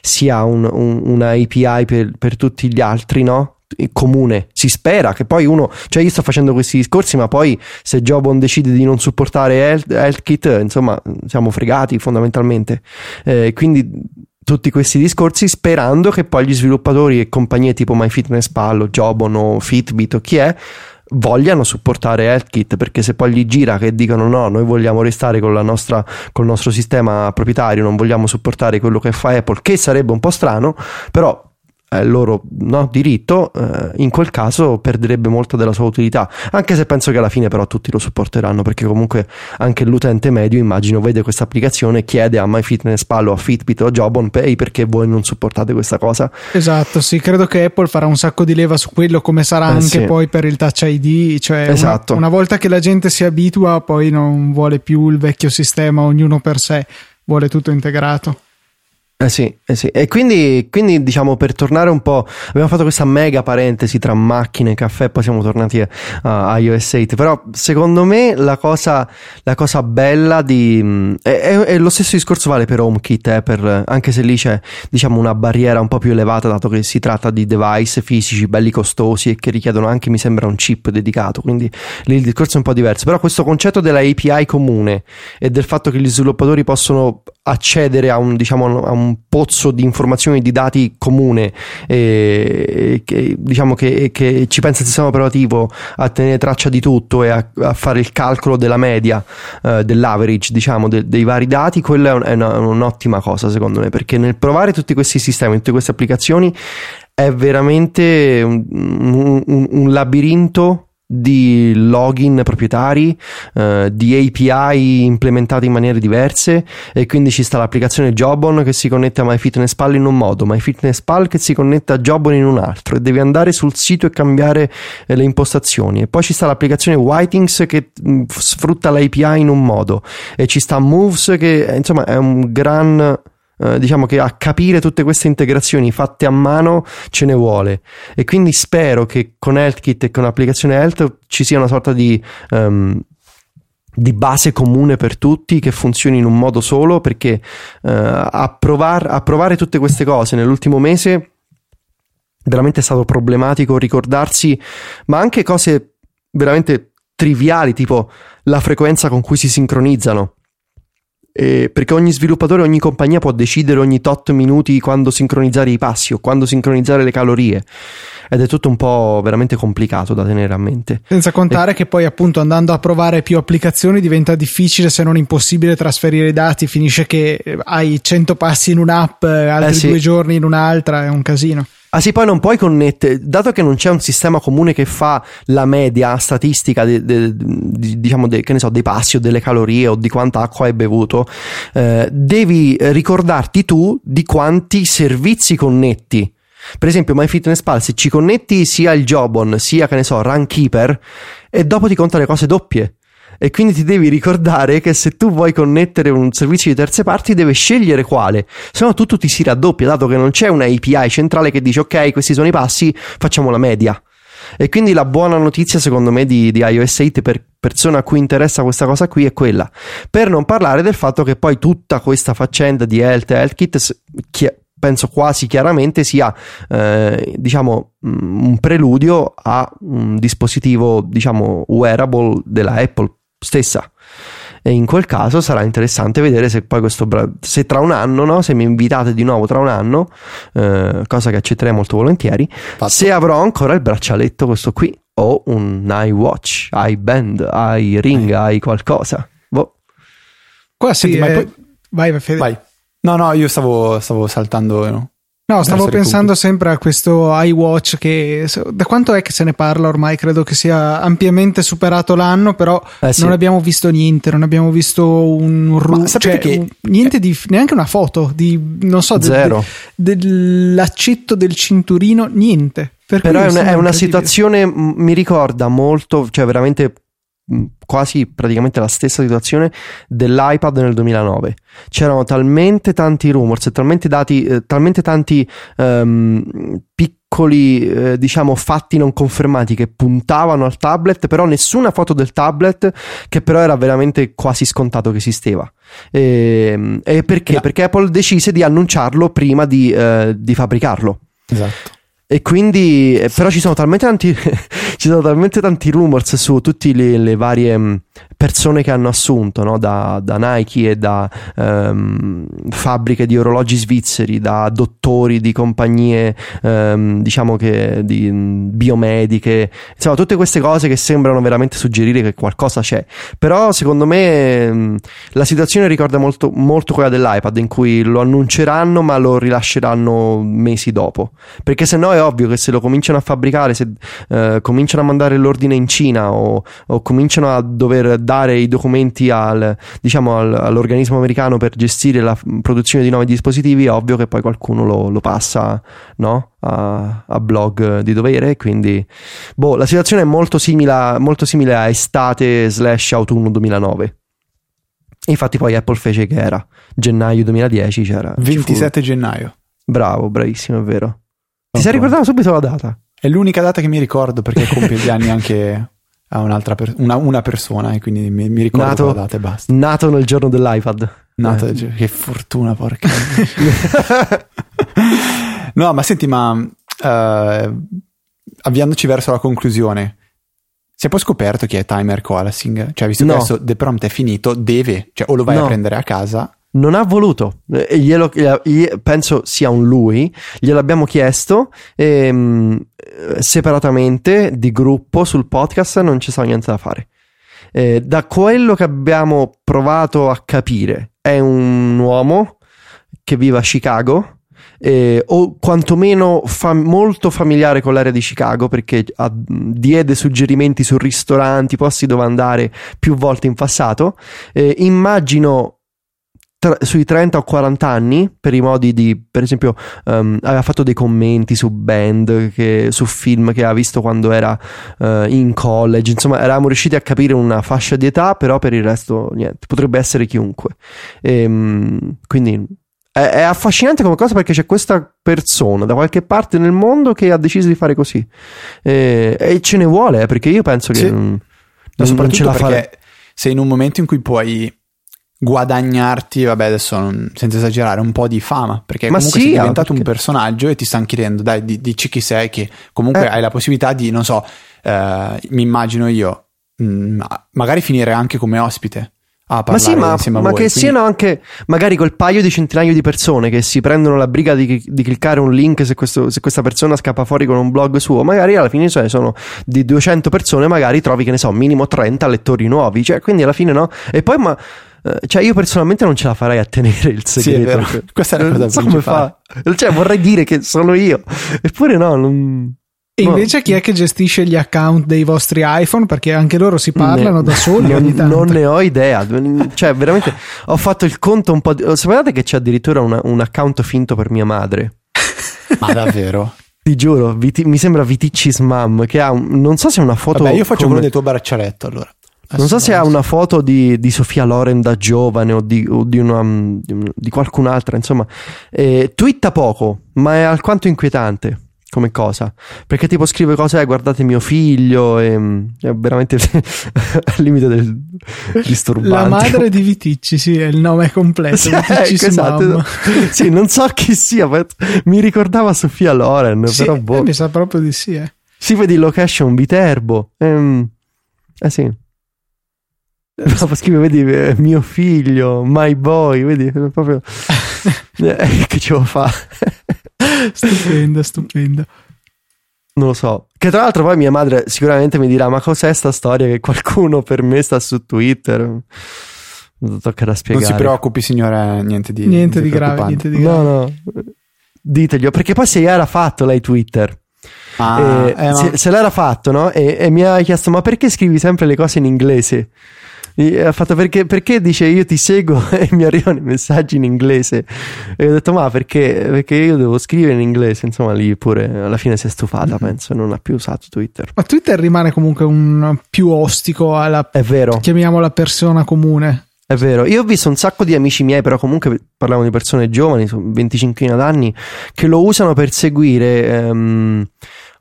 sia un, un, una API per, per tutti gli altri, no? Comune. Si spera che poi uno, cioè io sto facendo questi discorsi, ma poi se Jobon decide di non supportare Health, HealthKit, insomma, siamo fregati fondamentalmente. Eh, quindi tutti questi discorsi sperando che poi gli sviluppatori e compagnie tipo MyFitnessPal o Jobon o Fitbit o chi è vogliano supportare HealthKit perché se poi gli gira che dicono no, noi vogliamo restare con, la nostra, con il nostro sistema proprietario, non vogliamo supportare quello che fa Apple, che sarebbe un po' strano, però eh, loro no, diritto, eh, in quel caso perderebbe molta della sua utilità. Anche se penso che alla fine però tutti lo supporteranno, perché comunque anche l'utente medio, immagino, vede questa applicazione e chiede a MyFitnessPal o a Fitbit o a Jobon Pay perché voi non supportate questa cosa. Esatto, sì, credo che Apple farà un sacco di leva su quello, come sarà eh, anche sì. poi per il Touch ID, cioè esatto. una, una volta che la gente si abitua, poi non vuole più il vecchio sistema, ognuno per sé, vuole tutto integrato. Eh sì, eh sì. E quindi, quindi, diciamo, per tornare un po', abbiamo fatto questa mega parentesi tra macchine e caffè, poi siamo tornati a, a iOS 8, però secondo me la cosa, la cosa bella di... È, è, lo stesso discorso vale per HomeKit, eh, per, anche se lì c'è, diciamo, una barriera un po' più elevata, dato che si tratta di device fisici belli costosi e che richiedono anche, mi sembra, un chip dedicato, quindi lì il discorso è un po' diverso. Però questo concetto della API comune e del fatto che gli sviluppatori possono accedere a un, diciamo, a un pozzo di informazioni di dati comune e, che, diciamo che, che, ci pensa il sistema operativo a tenere traccia di tutto e a, a fare il calcolo della media eh, dell'average diciamo de, dei vari dati quella è, un, è una, un'ottima cosa secondo me perché nel provare tutti questi sistemi tutte queste applicazioni è veramente un, un, un labirinto di login proprietari, eh, di API implementate in maniere diverse e quindi ci sta l'applicazione Jobon che si connette a MyFitnessPal in un modo, MyFitnessPal che si connette a Jobon in un altro e devi andare sul sito e cambiare eh, le impostazioni. E poi ci sta l'applicazione Whitings che mh, mm, sfrutta l'API in un modo e ci sta Moves che eh, insomma è un gran eh, diciamo che a capire tutte queste integrazioni fatte a mano ce ne vuole. E quindi spero che con HealthKit e con l'applicazione Health ci sia una sorta di um, di base comune per tutti che funzioni in un modo solo perché uh, a, provar, a provare tutte queste cose nell'ultimo mese veramente è stato problematico ricordarsi ma anche cose veramente triviali tipo la frequenza con cui si sincronizzano eh, perché ogni sviluppatore, ogni compagnia può decidere ogni tot minuti quando sincronizzare i passi o quando sincronizzare le calorie ed è tutto un po' veramente complicato da tenere a mente. Senza contare e... che poi appunto andando a provare più applicazioni diventa difficile se non impossibile trasferire i dati, finisce che hai 100 passi in un'app, altri eh sì. due giorni in un'altra, è un casino. Ah sì, poi non puoi connettere, dato che non c'è un sistema comune che fa la media statistica de, de, diciamo de, ne so, dei passi o delle calorie o di quanta acqua hai bevuto, eh, devi ricordarti tu di quanti servizi connetti. Per esempio, MyFitnessPal, se ci connetti sia il Jobon sia, che ne so, Runkeeper, e dopo ti conta le cose doppie e quindi ti devi ricordare che se tu vuoi connettere un servizio di terze parti devi scegliere quale, se no tutto ti si raddoppia dato che non c'è una API centrale che dice ok questi sono i passi, facciamo la media. E quindi la buona notizia secondo me di, di iOS 8 per persone a cui interessa questa cosa qui è quella. Per non parlare del fatto che poi tutta questa faccenda di Health e HealthKit penso quasi chiaramente sia eh, diciamo un preludio a un dispositivo diciamo wearable della Apple stessa. E in quel caso sarà interessante vedere se poi questo se tra un anno, no? se mi invitate di nuovo tra un anno, eh, cosa che accetterei molto volentieri, Fatto. se avrò ancora il braccialetto questo qui o un iWatch, iBand, iRing, eh. i qualcosa. Boh. Qua sì, Senti, ma poi Vai, vai, Fede. Vai. No, no, io stavo, stavo saltando. No? No, stavo pensando sempre a questo iWatch che da quanto è che se ne parla ormai? Credo che sia ampiamente superato l'anno, però eh sì. non abbiamo visto niente, non abbiamo visto un ru- cioè, che... niente di neanche una foto di non so, Zero. De, de, dell'accetto del cinturino, niente. Per però è una, è una situazione mi ricorda molto, cioè veramente quasi praticamente la stessa situazione dell'iPad nel 2009. C'erano talmente tanti rumors talmente, dati, eh, talmente tanti um, piccoli, eh, diciamo, fatti non confermati che puntavano al tablet, però nessuna foto del tablet che però era veramente quasi scontato che esisteva. E, ehm, e perché? No. Perché Apple decise di annunciarlo prima di, eh, di fabbricarlo. Esatto. E quindi, eh, però ci sono talmente tanti, ci sono talmente tanti rumors su tutte le, le varie mm, persone che hanno assunto no? da, da, Nike e da um, fabbriche di orologi svizzeri, da dottori di compagnie, um, diciamo che di biomediche, insomma, tutte queste cose che sembrano veramente suggerire che qualcosa c'è. Però, secondo me, la situazione ricorda molto, molto quella dell'iPad, in cui lo annunceranno, ma lo rilasceranno mesi dopo. Perché se no è ovvio che se lo cominciano a fabbricare, se uh, cominciano a mandare l'ordine in Cina o, o cominciano a dover dare i documenti al, diciamo, al, all'organismo americano per gestire la produzione di nuovi dispositivi, è ovvio che poi qualcuno lo, lo passa no? a, a, blog di dovere. Quindi, boh, la situazione è molto simile, molto simile a estate slash autunno 2009. Infatti, poi Apple fece che era gennaio 2010. C'era 27 gennaio. Bravo, bravissimo, è vero. Ti sei ricordato subito la data? È l'unica data che mi ricordo perché compie gli anni anche a un'altra per- una, una, persona e quindi mi, mi ricordo nato, la data e basta. Nato nel giorno dell'iPad. Nato eh. che fortuna, porca. no, ma senti, ma uh, avviandoci verso la conclusione, si è poi scoperto chi è Timer Coalescing? Cioè, visto no. che adesso The Prompt è finito, deve, cioè o lo vai no. a prendere a casa non ha voluto, eh, glielo, penso sia un lui, gliel'abbiamo chiesto ehm, separatamente di gruppo sul podcast, non ci sa niente da fare. Eh, da quello che abbiamo provato a capire, è un uomo che vive a Chicago. Eh, o quantomeno fa- molto familiare con l'area di Chicago perché ha, diede suggerimenti su ristoranti, posti dove andare più volte in passato. Eh, immagino tra, sui 30 o 40 anni per i modi di, per esempio, um, aveva fatto dei commenti su band, che, su film che aveva visto quando era uh, in college, insomma eravamo riusciti a capire una fascia di età, però per il resto niente, potrebbe essere chiunque. E, um, quindi è, è, affascinante come cosa perché c'è questa persona da qualche parte nel mondo che ha deciso di fare così e, e ce ne vuole, eh, perché io penso che... Sì. Non, non, non ce la fa. Sei in un momento in cui puoi guadagnarti, vabbè adesso non, senza esagerare, un po' di fama, perché Ma comunque sì, sei diventato perché... un personaggio e ti stanno chiedendo, dai, di, dici chi sei, che comunque eh. hai la possibilità di, non so, eh, mi immagino io, mh, mm, magari finire anche come ospite. Ah, ma sì, ma, ma voi, che quindi... siano anche magari quel paio di centinaio di persone che si prendono la briga di, di cliccare un link se, questo, se, questa persona scappa fuori con un blog suo, magari alla fine cioè, sono di 200 persone, magari trovi che ne so, minimo 30 lettori nuovi, cioè quindi alla fine no. E poi ma eh, cioè, io personalmente non ce la farei a tenere il segreto. Sì, Questa è la cosa so come fa. Cioè, vorrei dire che sono io. Eppure no, non... E invece no. chi è che gestisce gli account dei vostri iPhone? Perché anche loro si parlano ne, da soli non, ogni tanto. Non ne ho idea. Cioè, veramente ho fatto il conto un po'. Di... Sapete che c'è addirittura una, un account finto per mia madre? Ma davvero? Ti giuro, Viti, mi sembra Viticcis Mom che ha un, non so se è una foto. Vabbè, io faccio come... quello del tuo braccialetto allora. Non so se ha una foto di, di Sofia Loren da giovane o di, o di, una, di qualcun'altra, insomma. Eh, twitta poco, ma è alquanto inquietante come cosa. Perché tipo scrive cose, eh, guardate mio figlio, e, è veramente al limite del disturbante. La madre di Viticci, sì, è il nome completo. Sì, ecco, esatto. sì, non so chi sia, ma mi ricordava Sofia Loren, sì, però boh. Eh, mi sa proprio di sì, eh. Si vede location Viterbo. Ehm, eh sì. No, scrive, vedi, eh, mio figlio, my boy, vedi, proprio... eh, che ce lo fa? stupendo, stupendo. Non lo so. Che tra l'altro poi mia madre sicuramente mi dirà, ma cos'è sta storia che qualcuno per me sta su Twitter? toccherà spiegare. Non si preoccupi, signore, niente di, niente di grave. Niente di grave. No, no, diteglielo, perché poi se era fatto lei Twitter. Ah, eh, eh, se, se l'era fatto, no? E, e mi ha chiesto: Ma perché scrivi sempre le cose in inglese? Ha fatto perché, perché dice io ti seguo e mi arrivano i messaggi in inglese? E ho detto ma perché, perché io devo scrivere in inglese? Insomma lì pure alla fine si è stufata penso e non ha più usato Twitter. Ma Twitter rimane comunque un più ostico alla, è vero. chiamiamola persona comune. È vero, io ho visto un sacco di amici miei, però comunque parliamo di persone giovani, sono 25 d'anni, che lo usano per seguire. ehm,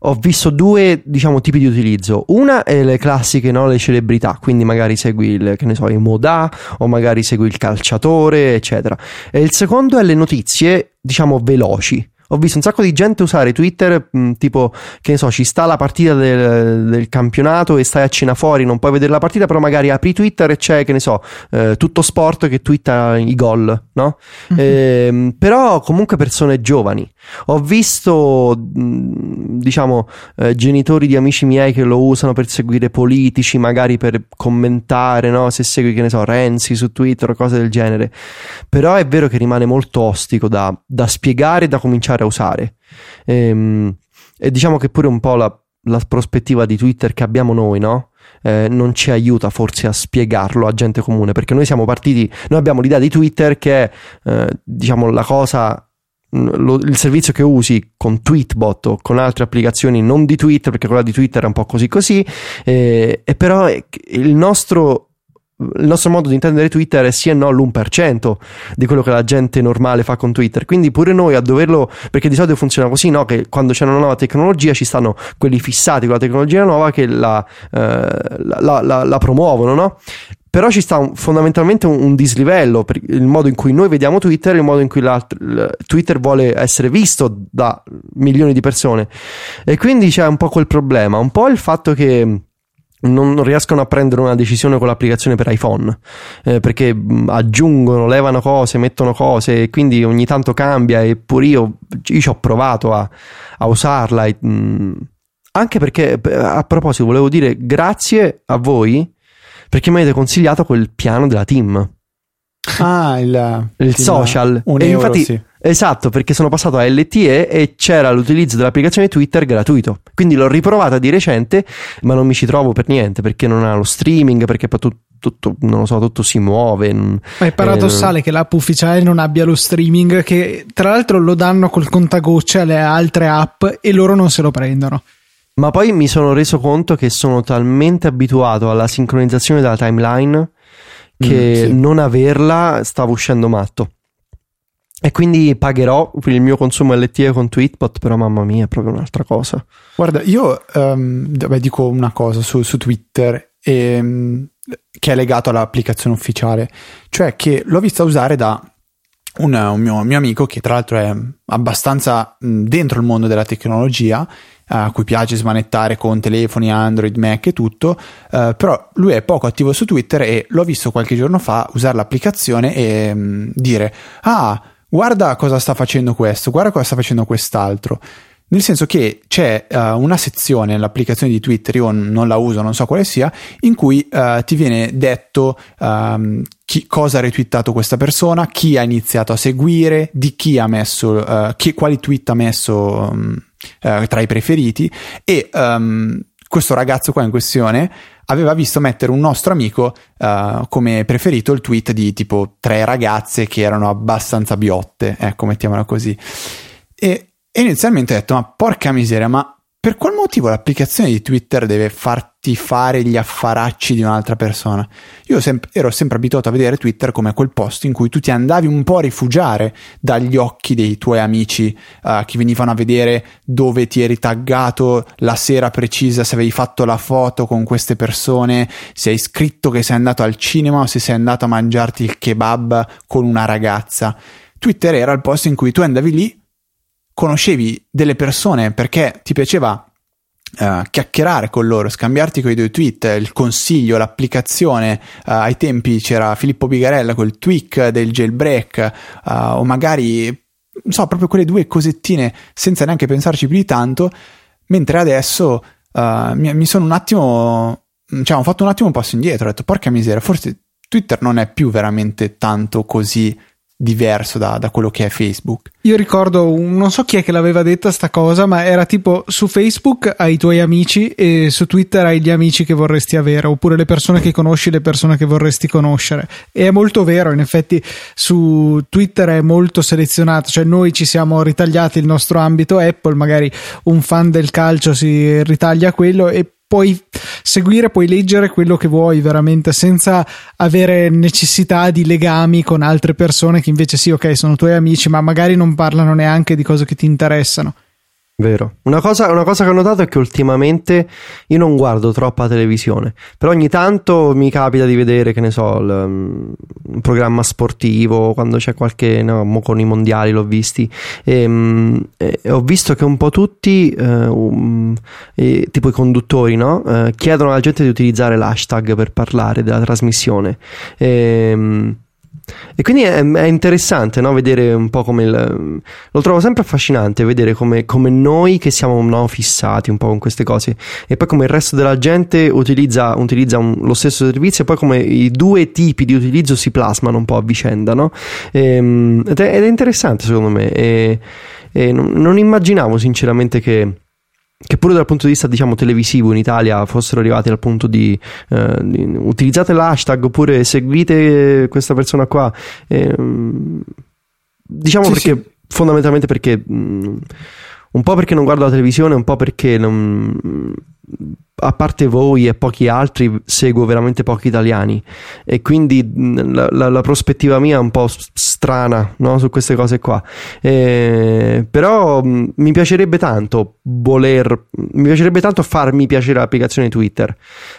ho visto due, diciamo, tipi di utilizzo. Una è le classiche, no? Le celebrità, quindi magari segui il, che ne so, i Modà o magari segui il calciatore, eccetera. E il secondo è le notizie, diciamo, veloci. Ho visto un sacco di gente usare Twitter, mh, tipo, che ne so, ci sta la partita del, del campionato e stai a cena fuori, non puoi vedere la partita, però magari apri Twitter e c'è, che ne so, eh, tutto sport che twitta i gol, no? Ehm, però comunque persone giovani. Ho visto, mh, diciamo, eh, genitori di amici miei che lo usano per seguire politici, magari per commentare, no? Se segui, che ne so, Renzi su Twitter o cose del genere. Però è vero che rimane molto ostico da, da spiegare e da cominciare a usare. Ehm, e diciamo che pure un po' la, la prospettiva di Twitter che abbiamo noi, no? Eh, non ci aiuta forse a spiegarlo a gente comune perché noi siamo partiti, noi abbiamo l'idea di Twitter che è eh, diciamo la cosa lo- il servizio che usi con Tweetbot o con altre applicazioni non di Twitter perché quella di Twitter è un po' così così eh, e però il nostro il nostro modo di intendere Twitter è sì e no l'1% di quello che la gente normale fa con Twitter. Quindi pure noi a doverlo, perché di solito funziona così, no? Che quando c'è una nuova tecnologia ci stanno quelli fissati con la tecnologia nuova che la, eh, la, la- la- promuovono, no? Però ci sta un- fondamentalmente un, un dislivello per il modo in cui noi vediamo Twitter e il modo in cui Twitter vuole essere visto da milioni di persone. E quindi c'è un po' quel problema, un po' il fatto che non riescono a prendere una decisione con l'applicazione per iPhone eh, perché aggiungono, levano cose, mettono cose e quindi ogni tanto cambia eppure io, io ci ho provato a, a usarla e, mh, anche perché beh, a proposito volevo dire grazie a voi perché mi avete consigliato quel piano della team Ah, il, il social Un e euro, infatti sì. Esatto, perché sono passato a LTE e c'era l'utilizzo dell'applicazione Twitter gratuito. Quindi l'ho riprovata di recente, ma non mi ci trovo per niente perché non ha lo streaming, perché poi tu- tutto, non lo so, tutto si muove. Ma è paradossale che l'app ufficiale non abbia lo streaming, che tra l'altro lo danno col contagocce alle altre app e loro non se lo prendono. Ma poi mi sono reso conto che sono talmente abituato alla sincronizzazione della timeline che Mm, sì. non averla stavo uscendo matto. E quindi pagherò per il mio consumo LTE con Tweetbot, però mamma mia, è proprio un'altra cosa. Guarda, io ehm, vabbè, dico una cosa su, su Twitter ehm, che è legato all'applicazione ufficiale, cioè che l'ho vista usare da un, un mio, mio amico che tra l'altro è abbastanza dentro il mondo della tecnologia, a cui piace smanettare con telefoni, Android, Mac e tutto, eh, però lui è poco attivo su Twitter e l'ho visto qualche giorno fa usare l'applicazione e mh, dire ah guarda cosa sta facendo questo, guarda cosa sta facendo quest'altro. Nel senso che c'è eh, una sezione nell'applicazione di Twitter, io non la uso, non so quale sia, in cui eh, ti viene detto ehm, chi- cosa ha retweetato questa persona, chi ha iniziato a seguire, di chi ha messo, eh, chi- quali tweet ha messo eh, tra i preferiti e ehm, questo ragazzo qua in questione aveva visto mettere un nostro amico eh, come preferito il tweet di tipo tre ragazze che erano abbastanza biotte, ecco, mettiamola così. E, e inizialmente ho detto, ma porca miseria, ma per qual motivo l'applicazione di Twitter deve farti fare gli affaracci di un'altra persona? Io sem- ero sempre abituato a vedere Twitter come quel posto in cui tu ti andavi un po' a rifugiare dagli occhi dei tuoi amici eh, che venivano a vedere dove ti eri taggato la sera precisa, se avevi fatto la foto con queste persone, se hai scritto che sei andato al cinema o se sei andato a mangiarti il kebab con una ragazza. Twitter era il posto in cui tu andavi lì conoscevi delle persone perché ti piaceva eh, chiacchierare con loro, scambiarti quei due tweet, il consiglio, l'applicazione. eh, ai tempi c'era Filippo Bigarella col tweak del jailbreak, eh, o magari, non so, proprio quelle due cosettine senza neanche pensarci più di tanto. Mentre adesso mi, mi sono un attimo, cioè, ho fatto un attimo un passo indietro, ho detto, porca miseria, forse Twitter non è più veramente tanto così diverso da, da, quello che è Facebook. Io ricordo, non so chi è che l'aveva detta sta cosa, ma era tipo su Facebook hai i tuoi amici e su Twitter hai gli amici che vorresti avere, oppure le persone che conosci, le persone che vorresti conoscere. E è molto vero, in effetti su Twitter è molto selezionato, cioè noi ci siamo ritagliati il nostro ambito Apple, magari un fan del calcio si ritaglia quello e puoi seguire, puoi leggere quello che vuoi veramente senza avere necessità di legami con altre persone che invece sì, ok, sono tuoi amici, ma magari non parlano neanche di cose che ti interessano. Vero. Una cosa, una cosa, che ho notato è che ultimamente io non guardo troppa televisione, però ogni tanto mi capita di vedere, che ne so, il, um, un programma sportivo, quando c'è qualche, no, con i mondiali l'ho visti, e, um, e ho visto che un po' tutti, uh, um, e, tipo i conduttori, no? uh, chiedono alla gente di utilizzare l'hashtag per parlare della trasmissione. E, um, e quindi è, è interessante no? vedere un po' come il, lo trovo sempre affascinante vedere come, come noi che siamo no, fissati un po' con queste cose e poi come il resto della gente utilizza, utilizza un, lo stesso servizio e poi come i due tipi di utilizzo si plasmano un po' a vicenda no? e, ehm, ed, è, ed, è, interessante secondo me e, e non, non immaginavo sinceramente che che pure dal punto di vista diciamo televisivo in Italia fossero arrivati al punto di, eh, di utilizzate l'hashtag oppure seguite questa persona qua eh, diciamo sì, perché sì. fondamentalmente perché mh, mm, un po' perché non guardo la televisione un po' perché non a parte voi e pochi altri, seguo veramente pochi italiani e quindi la, la, la prospettiva mia è un po' strana no? su queste cose qua. Eh, però mi piacerebbe tanto voler, mi piacerebbe tanto farmi piacere l'applicazione Twitter,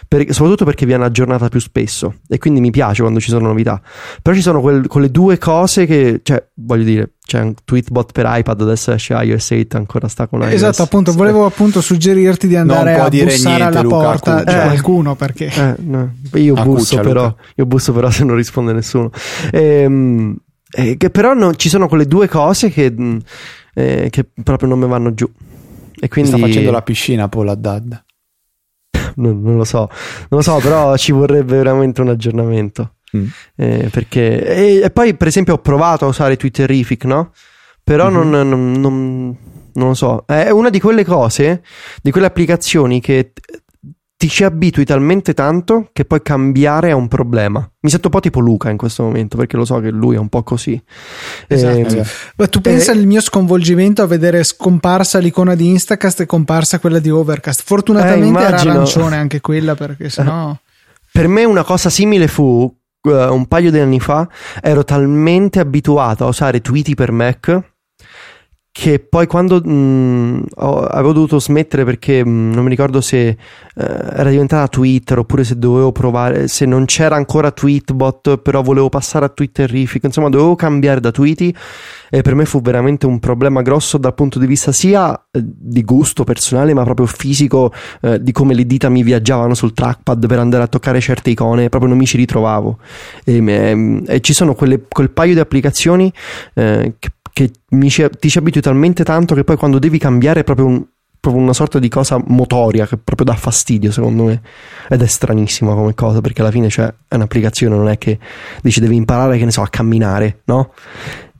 per, soprattutto perché viene aggiornata più spesso e quindi mi piace quando ci sono novità. Però ci sono quel, quelle due cose che, cioè, voglio dire, c'è un tweetbot per iPad, adesso esce iOS 8, ancora sta con iOS. Esatto, appunto, volevo appunto suggerirti di andare a bussare niente, alla Luca, porta di eh, qualcuno perché... Eh, no. Io a busso però, io busso però se non risponde nessuno. Ehm, eh, che però no, ci sono quelle due cose che, mm, eh, che proprio non mi vanno giù. E quindi... Sta facendo la piscina Paul Haddad. non, non lo so, non lo so, però ci vorrebbe veramente un aggiornamento. Mm. Eh, perché, e, e, poi, per esempio, ho provato a usare Twitterific, no? Però mm-hmm. non, non, non, non, lo so. È una di quelle cose, di quelle applicazioni che ti ci abitui talmente tanto che poi cambiare è un problema. Mi sento un po' tipo Luca in questo momento perché lo so che lui è un po' così. Esatto. Eh, Ma tu pensa eh, al mio sconvolgimento a vedere scomparsa l'icona di Instacast e comparsa quella di Overcast. Fortunatamente eh, era arancione anche quella perché sennò... Per me una cosa simile fu uh, un paio di anni fa ero talmente abituato a usare Tweety per Mac che poi quando mh, mm, ho, avevo dovuto smettere perché mh, mm, non mi ricordo se eh, era diventata Twitter oppure se dovevo provare se non c'era ancora Tweetbot però volevo passare a Twitterific insomma dovevo cambiare da Tweety e per me fu veramente un problema grosso dal punto di vista sia eh, di gusto personale ma proprio fisico eh, di come le dita mi viaggiavano sul trackpad per andare a toccare certe icone proprio non mi ci ritrovavo. E, e, e ci sono quelle, quel paio di applicazioni eh, che che ci, ti ci abitui talmente tanto che poi quando devi cambiare è proprio, un, proprio una sorta di cosa motoria che proprio dà fastidio secondo me ed è stranissima come cosa perché alla fine cioè, è un'applicazione non è che dici devi imparare che ne so a camminare no?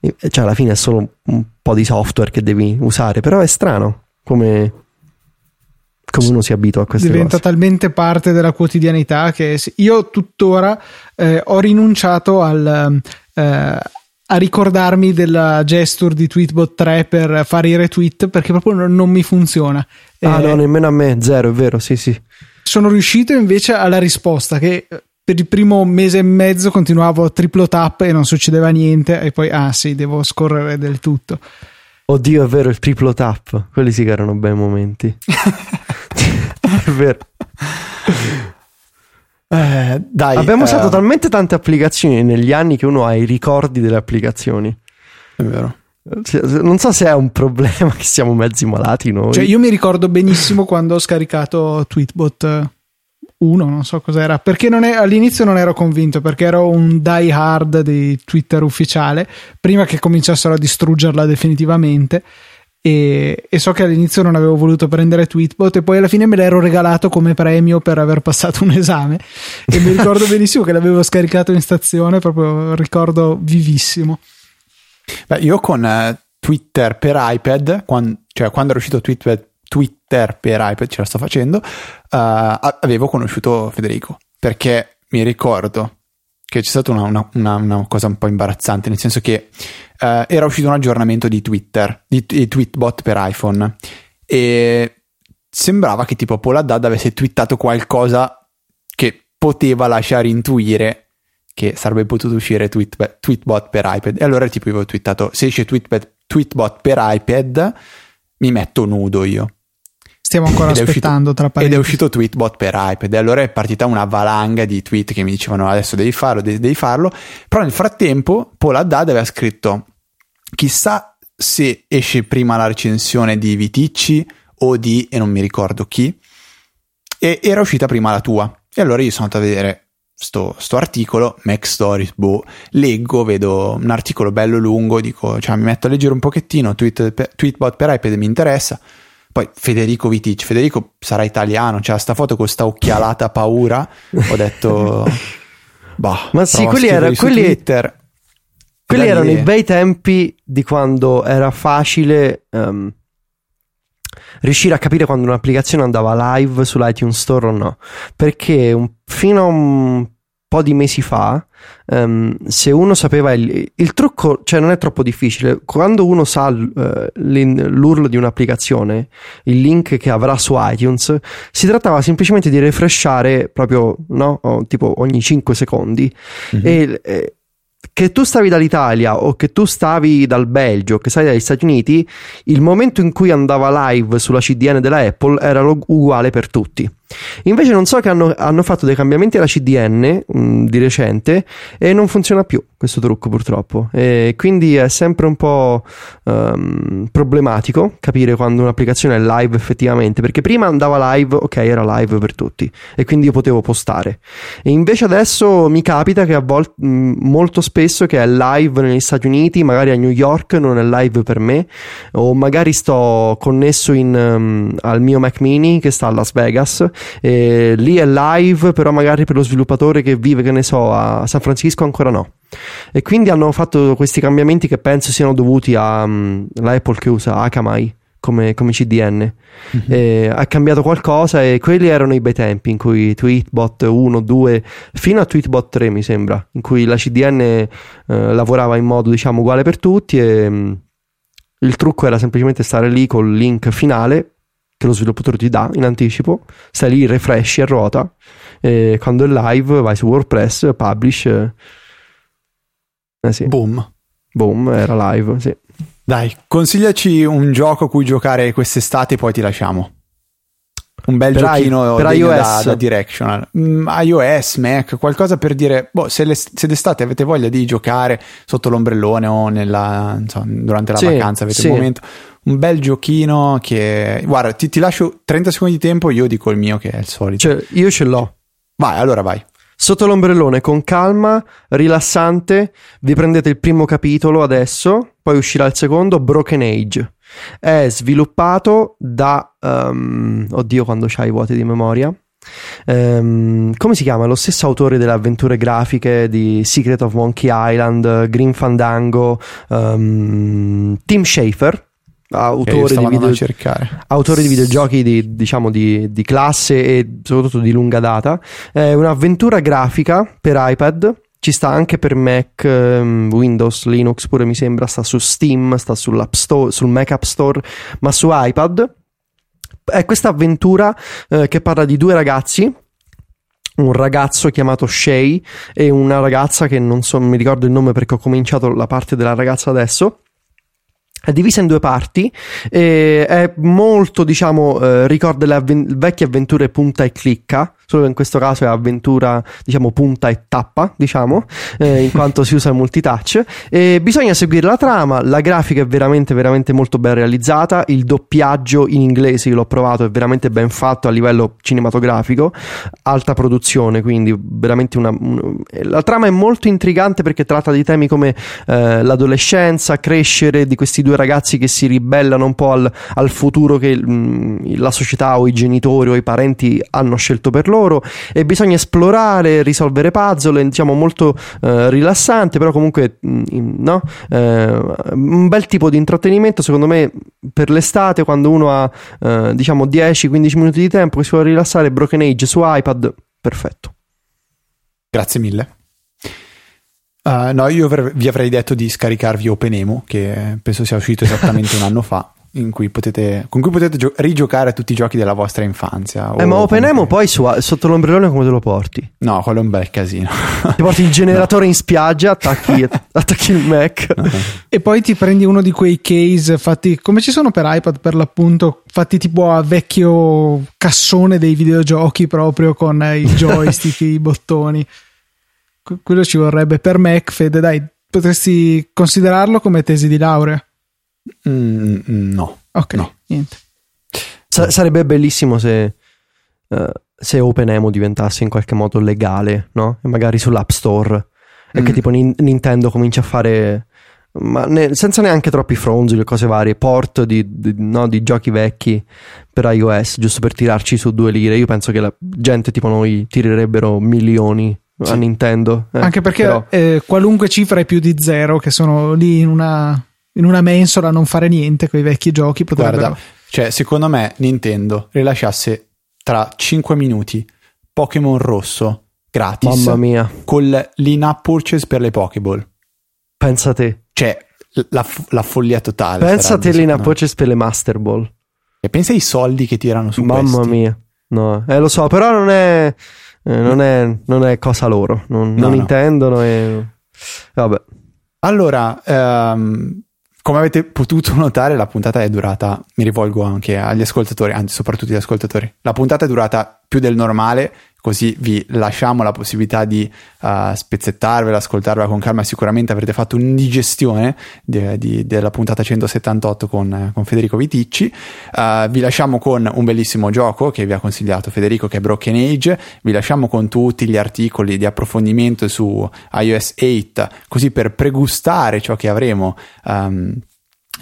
cioè alla fine è solo un po' di software che devi usare però è strano come come uno si abitua a queste diventa cose. talmente parte della quotidianità che io tuttora eh, ho rinunciato al eh, a ricordarmi della gesture di Tweetbot 3 per fare i retweet perché proprio non, non mi funziona. Ah, eh, no, nemmeno a me, zero, è vero, sì, sì. Sono riuscito invece alla risposta che eh, per il primo mese e mezzo continuavo a triplo tap e non succedeva niente e poi ah sì, devo scorrere del tutto. Oddio, è vero, il triplo tap, quelli sì che erano bei momenti. è vero. Eh, dai, Abbiamo usato eh, talmente tante applicazioni negli anni che uno ha i ricordi delle applicazioni. È vero. Non so se è un problema che siamo mezzi malati noi. Cioè, io mi ricordo benissimo quando ho scaricato Tweetbot 1, non so cos'era, perché non è, all'inizio non ero convinto, perché ero un die hard di Twitter ufficiale, prima che cominciassero a distruggerla definitivamente e, e, so che all'inizio non avevo voluto prendere Tweetbot e poi alla fine me l'ero regalato come premio per aver passato un esame e mi ricordo benissimo che l'avevo scaricato in stazione, proprio ricordo vivissimo. Beh, io con eh, Twitter per iPad, quando, cioè quando era uscito Twitter, Twitter per iPad, ce la sto facendo, uh, avevo conosciuto Federico perché mi ricordo che c'è stata una, una, una, una, cosa un po' imbarazzante, nel senso che uh, era uscito un aggiornamento di Twitter, di, di Tweetbot per iPhone, e sembrava che tipo Paul Haddad avesse twittato qualcosa che poteva lasciare intuire che sarebbe potuto uscire tweet, Tweetbot per iPad. E allora tipo avevo twittato, se esce tweet, Tweetbot per iPad, mi metto nudo io. Stiamo ancora ed aspettando uscito, tra parentesi. Ed è uscito Tweetbot per iPad e allora è partita una valanga di tweet che mi dicevano adesso devi farlo, devi, devi farlo. Però nel frattempo Paul Haddad aveva scritto chissà se esce prima la recensione di Viticci o di, e non mi ricordo chi, e era uscita prima la tua. E allora io sono andato a vedere sto, sto articolo, Mac Stories, boh, leggo, vedo un articolo bello lungo, dico, cioè mi metto a leggere un pochettino, tweet, Tweetbot per iPad mi interessa poi Federico Vitic, Federico sarà italiano, c'è cioè sta foto con sta occhialata paura. Ho detto, bah, ma sì, quelli, era, quelli, Twitter, quelli erano i bei tempi di quando era facile um, riuscire a capire quando un'applicazione andava live sull'iTunes Store o no. Perché un, fino a un po' di mesi fa, um, se uno sapeva il, il, trucco, cioè non è troppo difficile, quando uno sa uh, l'URL di un'applicazione, il link che avrà su iTunes, si trattava semplicemente di refreshare proprio, no? tipo ogni 5 secondi mm-hmm. e, e che tu stavi dall'Italia o che tu stavi dal Belgio o che stavi dagli Stati Uniti, il momento in cui andava live sulla CDN della Apple era uguale per tutti. Invece non so che hanno, hanno fatto dei cambiamenti alla CDN mh, mm, di recente e non funziona più questo trucco purtroppo. E quindi è sempre un po' um, problematico capire quando un'applicazione è live effettivamente, perché prima andava live, ok, era live per tutti e quindi io potevo postare. E invece adesso mi capita che a volte mm, molto spesso che è live negli Stati Uniti, magari a New York non è live per me, o magari sto connesso in, um, al mio Mac mini che sta a Las Vegas e lì è live, però magari per lo sviluppatore che vive, che ne so, a San Francisco ancora no. E quindi hanno fatto questi cambiamenti che penso siano dovuti alla um, Apple che usa Akamai come, come CDN. Mm-hmm. ha cambiato qualcosa e quelli erano i bei tempi in cui Tweetbot 1, 2, fino a Tweetbot 3 mi sembra, in cui la CDN eh, lavorava in modo diciamo uguale per tutti e um, il trucco era semplicemente stare lì col link finale che lo sviluppatore ti dà in anticipo, stai lì, refreshi a ruota, e quando è live vai su WordPress, publish. Eh sì. Boom. Boom, era live, sì. Dai, consigliaci un gioco a cui giocare quest'estate e poi ti lasciamo. Un bel per giochino per iOS. Da, da directional. Mm, iOS, Mac, qualcosa per dire, boh, se, le, se, d'estate avete voglia di giocare sotto l'ombrellone o nella, insomma, durante la sì, vacanza, avete sì. un momento, un bel giochino che... Guarda, ti, ti, lascio 30 secondi di tempo, io dico il mio che è il solito. Cioè, io ce l'ho. Vai, allora vai. Sotto l'ombrellone, con calma, rilassante, vi prendete il primo capitolo adesso, poi uscirà il secondo, Broken Age. È sviluppato da... Um, oddio, quando c'hai i vuoti di memoria. Um, come si chiama? Lo stesso autore delle avventure grafiche di Secret of Monkey Island, Green Fandango, um, Tim Schafer autori, di, video, autori di videogiochi di, diciamo di, di, classe e soprattutto di lunga data. È un'avventura grafica per iPad. Ci sta anche per Mac, um, Windows, Linux pure mi sembra, sta su Steam, sta Store, sul Mac App Store, ma su iPad. È questa avventura eh, che parla di due ragazzi un ragazzo chiamato Shay e una ragazza che non so, mi ricordo il nome perché ho cominciato la parte della ragazza adesso è divisa in due parti e è molto, diciamo, eh, ricorda le avven- vecchie avventure punta e clicca solo in questo caso è avventura, diciamo, punta e tappa, diciamo, eh, in quanto si usa il multitouch. E bisogna seguire la trama, la grafica è veramente, veramente molto ben realizzata, il doppiaggio in inglese, io l'ho provato, è veramente ben fatto a livello cinematografico, alta produzione, quindi veramente una... Un, la trama è molto intrigante perché tratta di temi come eh, l'adolescenza, crescere di questi due ragazzi che si ribellano un po' al, al futuro che mh, mm, la società o i genitori o i parenti hanno scelto per loro e bisogna esplorare, risolvere puzzle, diciamo molto eh, rilassante, però comunque mm, no? eh, un bel tipo di intrattenimento secondo me per l'estate quando uno ha eh, diciamo 10-15 minuti di tempo che si vuole rilassare Broken Age su iPad, perfetto. Grazie mille. Uh, no, io vi avrei detto di scaricarvi OpenEMU, che penso sia uscito esattamente un anno fa cui potete, con cui potete gio- rigiocare tutti i giochi della vostra infanzia. Eh, ma OpenEMO poi su, sotto l'ombrellone come te lo porti? No, quello è un bel casino. Ti porti il generatore no. in spiaggia, attacchi, attacchi il Mac. No. E poi ti prendi uno di quei case fatti come ci sono per iPad per l'appunto, fatti tipo a vecchio cassone dei videogiochi proprio con i joystick, i bottoni. quello ci vorrebbe per Mac, Fede, dai, potresti considerarlo come tesi di laurea. Mm, no. Ok, no. niente. Sa- sarebbe bellissimo se, uh, se OpenEMO diventasse in qualche modo legale, no? E magari sull'App Store. Mm. E che mm. tipo Ni- Nintendo comincia a fare... Ma ne- senza neanche troppi fronzoli cose varie, port di, di, no, di, giochi vecchi per iOS, giusto per tirarci su due lire. Io penso che la gente tipo noi tirerebbero milioni sì. a Nintendo. Eh, Anche perché però... eh, qualunque cifra è più di zero, che sono lì in una in una mensola a non fare niente con i vecchi giochi potrebbero... Guarda, cioè secondo me Nintendo rilasciasse tra 5 minuti Pokémon rosso gratis Mamma mia. con l'in-app purchase per le Pokéball. Pensa a te. Cioè la, la follia totale. Pensa a te l'in-app purchase per le Master Ball. E pensa ai soldi che tirano su Mamma questi. mia. No, eh, lo so, però non è, eh, non è, non è cosa loro. Non, no, non no. intendono e... Vabbè. Allora, um, come avete potuto notare, la puntata è durata, mi rivolgo anche agli ascoltatori, anzi soprattutto agli ascoltatori, la puntata è durata più del normale, così vi lasciamo la possibilità di uh, spezzettarvela, ascoltarvela con calma. Sicuramente avrete fatto un'indigestione de, de, della puntata 178 con, con Federico Viticci. Uh, vi lasciamo con un bellissimo gioco che vi ha consigliato Federico, che è Broken Age. Vi lasciamo con tutti gli articoli di approfondimento su iOS 8, così per pregustare ciò che avremo um,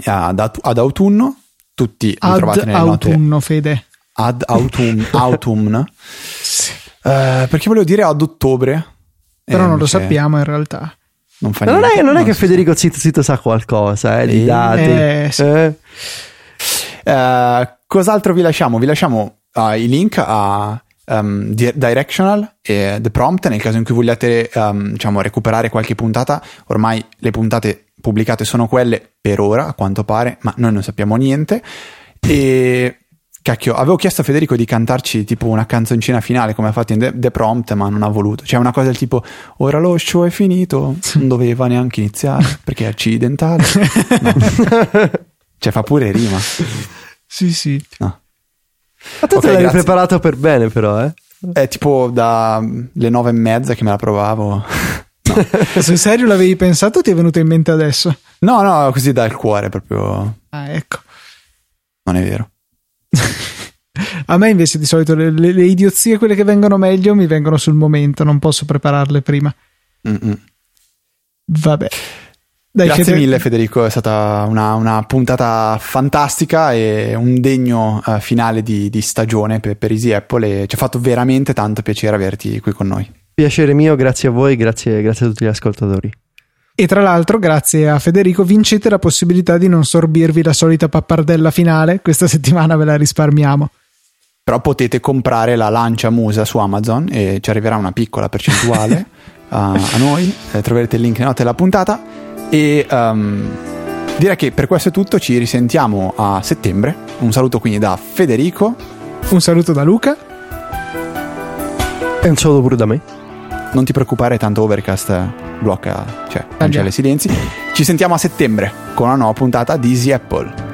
ad, ad autunno. Tutti li ad trovate nelle autunno, note. Fede. Ad autumn, autumn. sì. Uh, perché volevo dire ad ottobre. Però eh, non lo sappiamo in realtà. Non, fa non, è, non è che Federico Zitto Zitto sa qualcosa eh, di dati. Eh, sì. eh. Uh, cos'altro vi lasciamo? Vi lasciamo uh, i link a um, Directional e The Prompt nel caso in cui vogliate um, diciamo, recuperare qualche puntata. Ormai le puntate pubblicate sono quelle per ora, a quanto pare, ma noi non sappiamo niente. E Cacchio, avevo chiesto a Federico di cantarci tipo una canzoncina finale come ha fatto in The, The Prompt, ma non ha voluto. Cioè, una cosa del tipo: Ora lo show è finito, non doveva neanche iniziare perché è accidentale. No. cioè, fa pure rima. Sì, sì. No. Ma tu okay, te l'hai grazie. preparato per bene, però, eh? È tipo dalle nove e mezza che me la provavo. No. Se serio l'avevi pensato o ti è venuto in mente adesso? No, no, così dal cuore proprio. Ah, ecco. Non è vero. A me invece di solito le, le, le, idiozie, quelle che vengono meglio, mi vengono sul momento, non posso prepararle prima. Mm-mm. Vabbè. Dai, Grazie Fede... mille Federico, è stata una, una, puntata fantastica e un degno uh, finale di, di stagione per, per, Easy Apple e ci ha fatto veramente tanto piacere averti qui con noi. Piacere mio, grazie a voi, grazie, grazie a tutti gli ascoltatori. E tra l'altro, grazie a Federico, vincete la possibilità di non sorbirvi la solita pappardella finale. Questa settimana ve la risparmiamo. Però potete comprare la lancia musa su Amazon e ci arriverà una piccola percentuale a, a, noi. Eh, troverete il link nelle note della puntata. E um, direi che per questo è tutto. Ci risentiamo a settembre. Un saluto quindi da Federico. Un saluto da Luca. E un saluto pure da me. Non ti preoccupare, tanto Overcast blocca, cioè cancella i silenzi. Ci sentiamo a settembre con una nuova puntata di Easy Apple.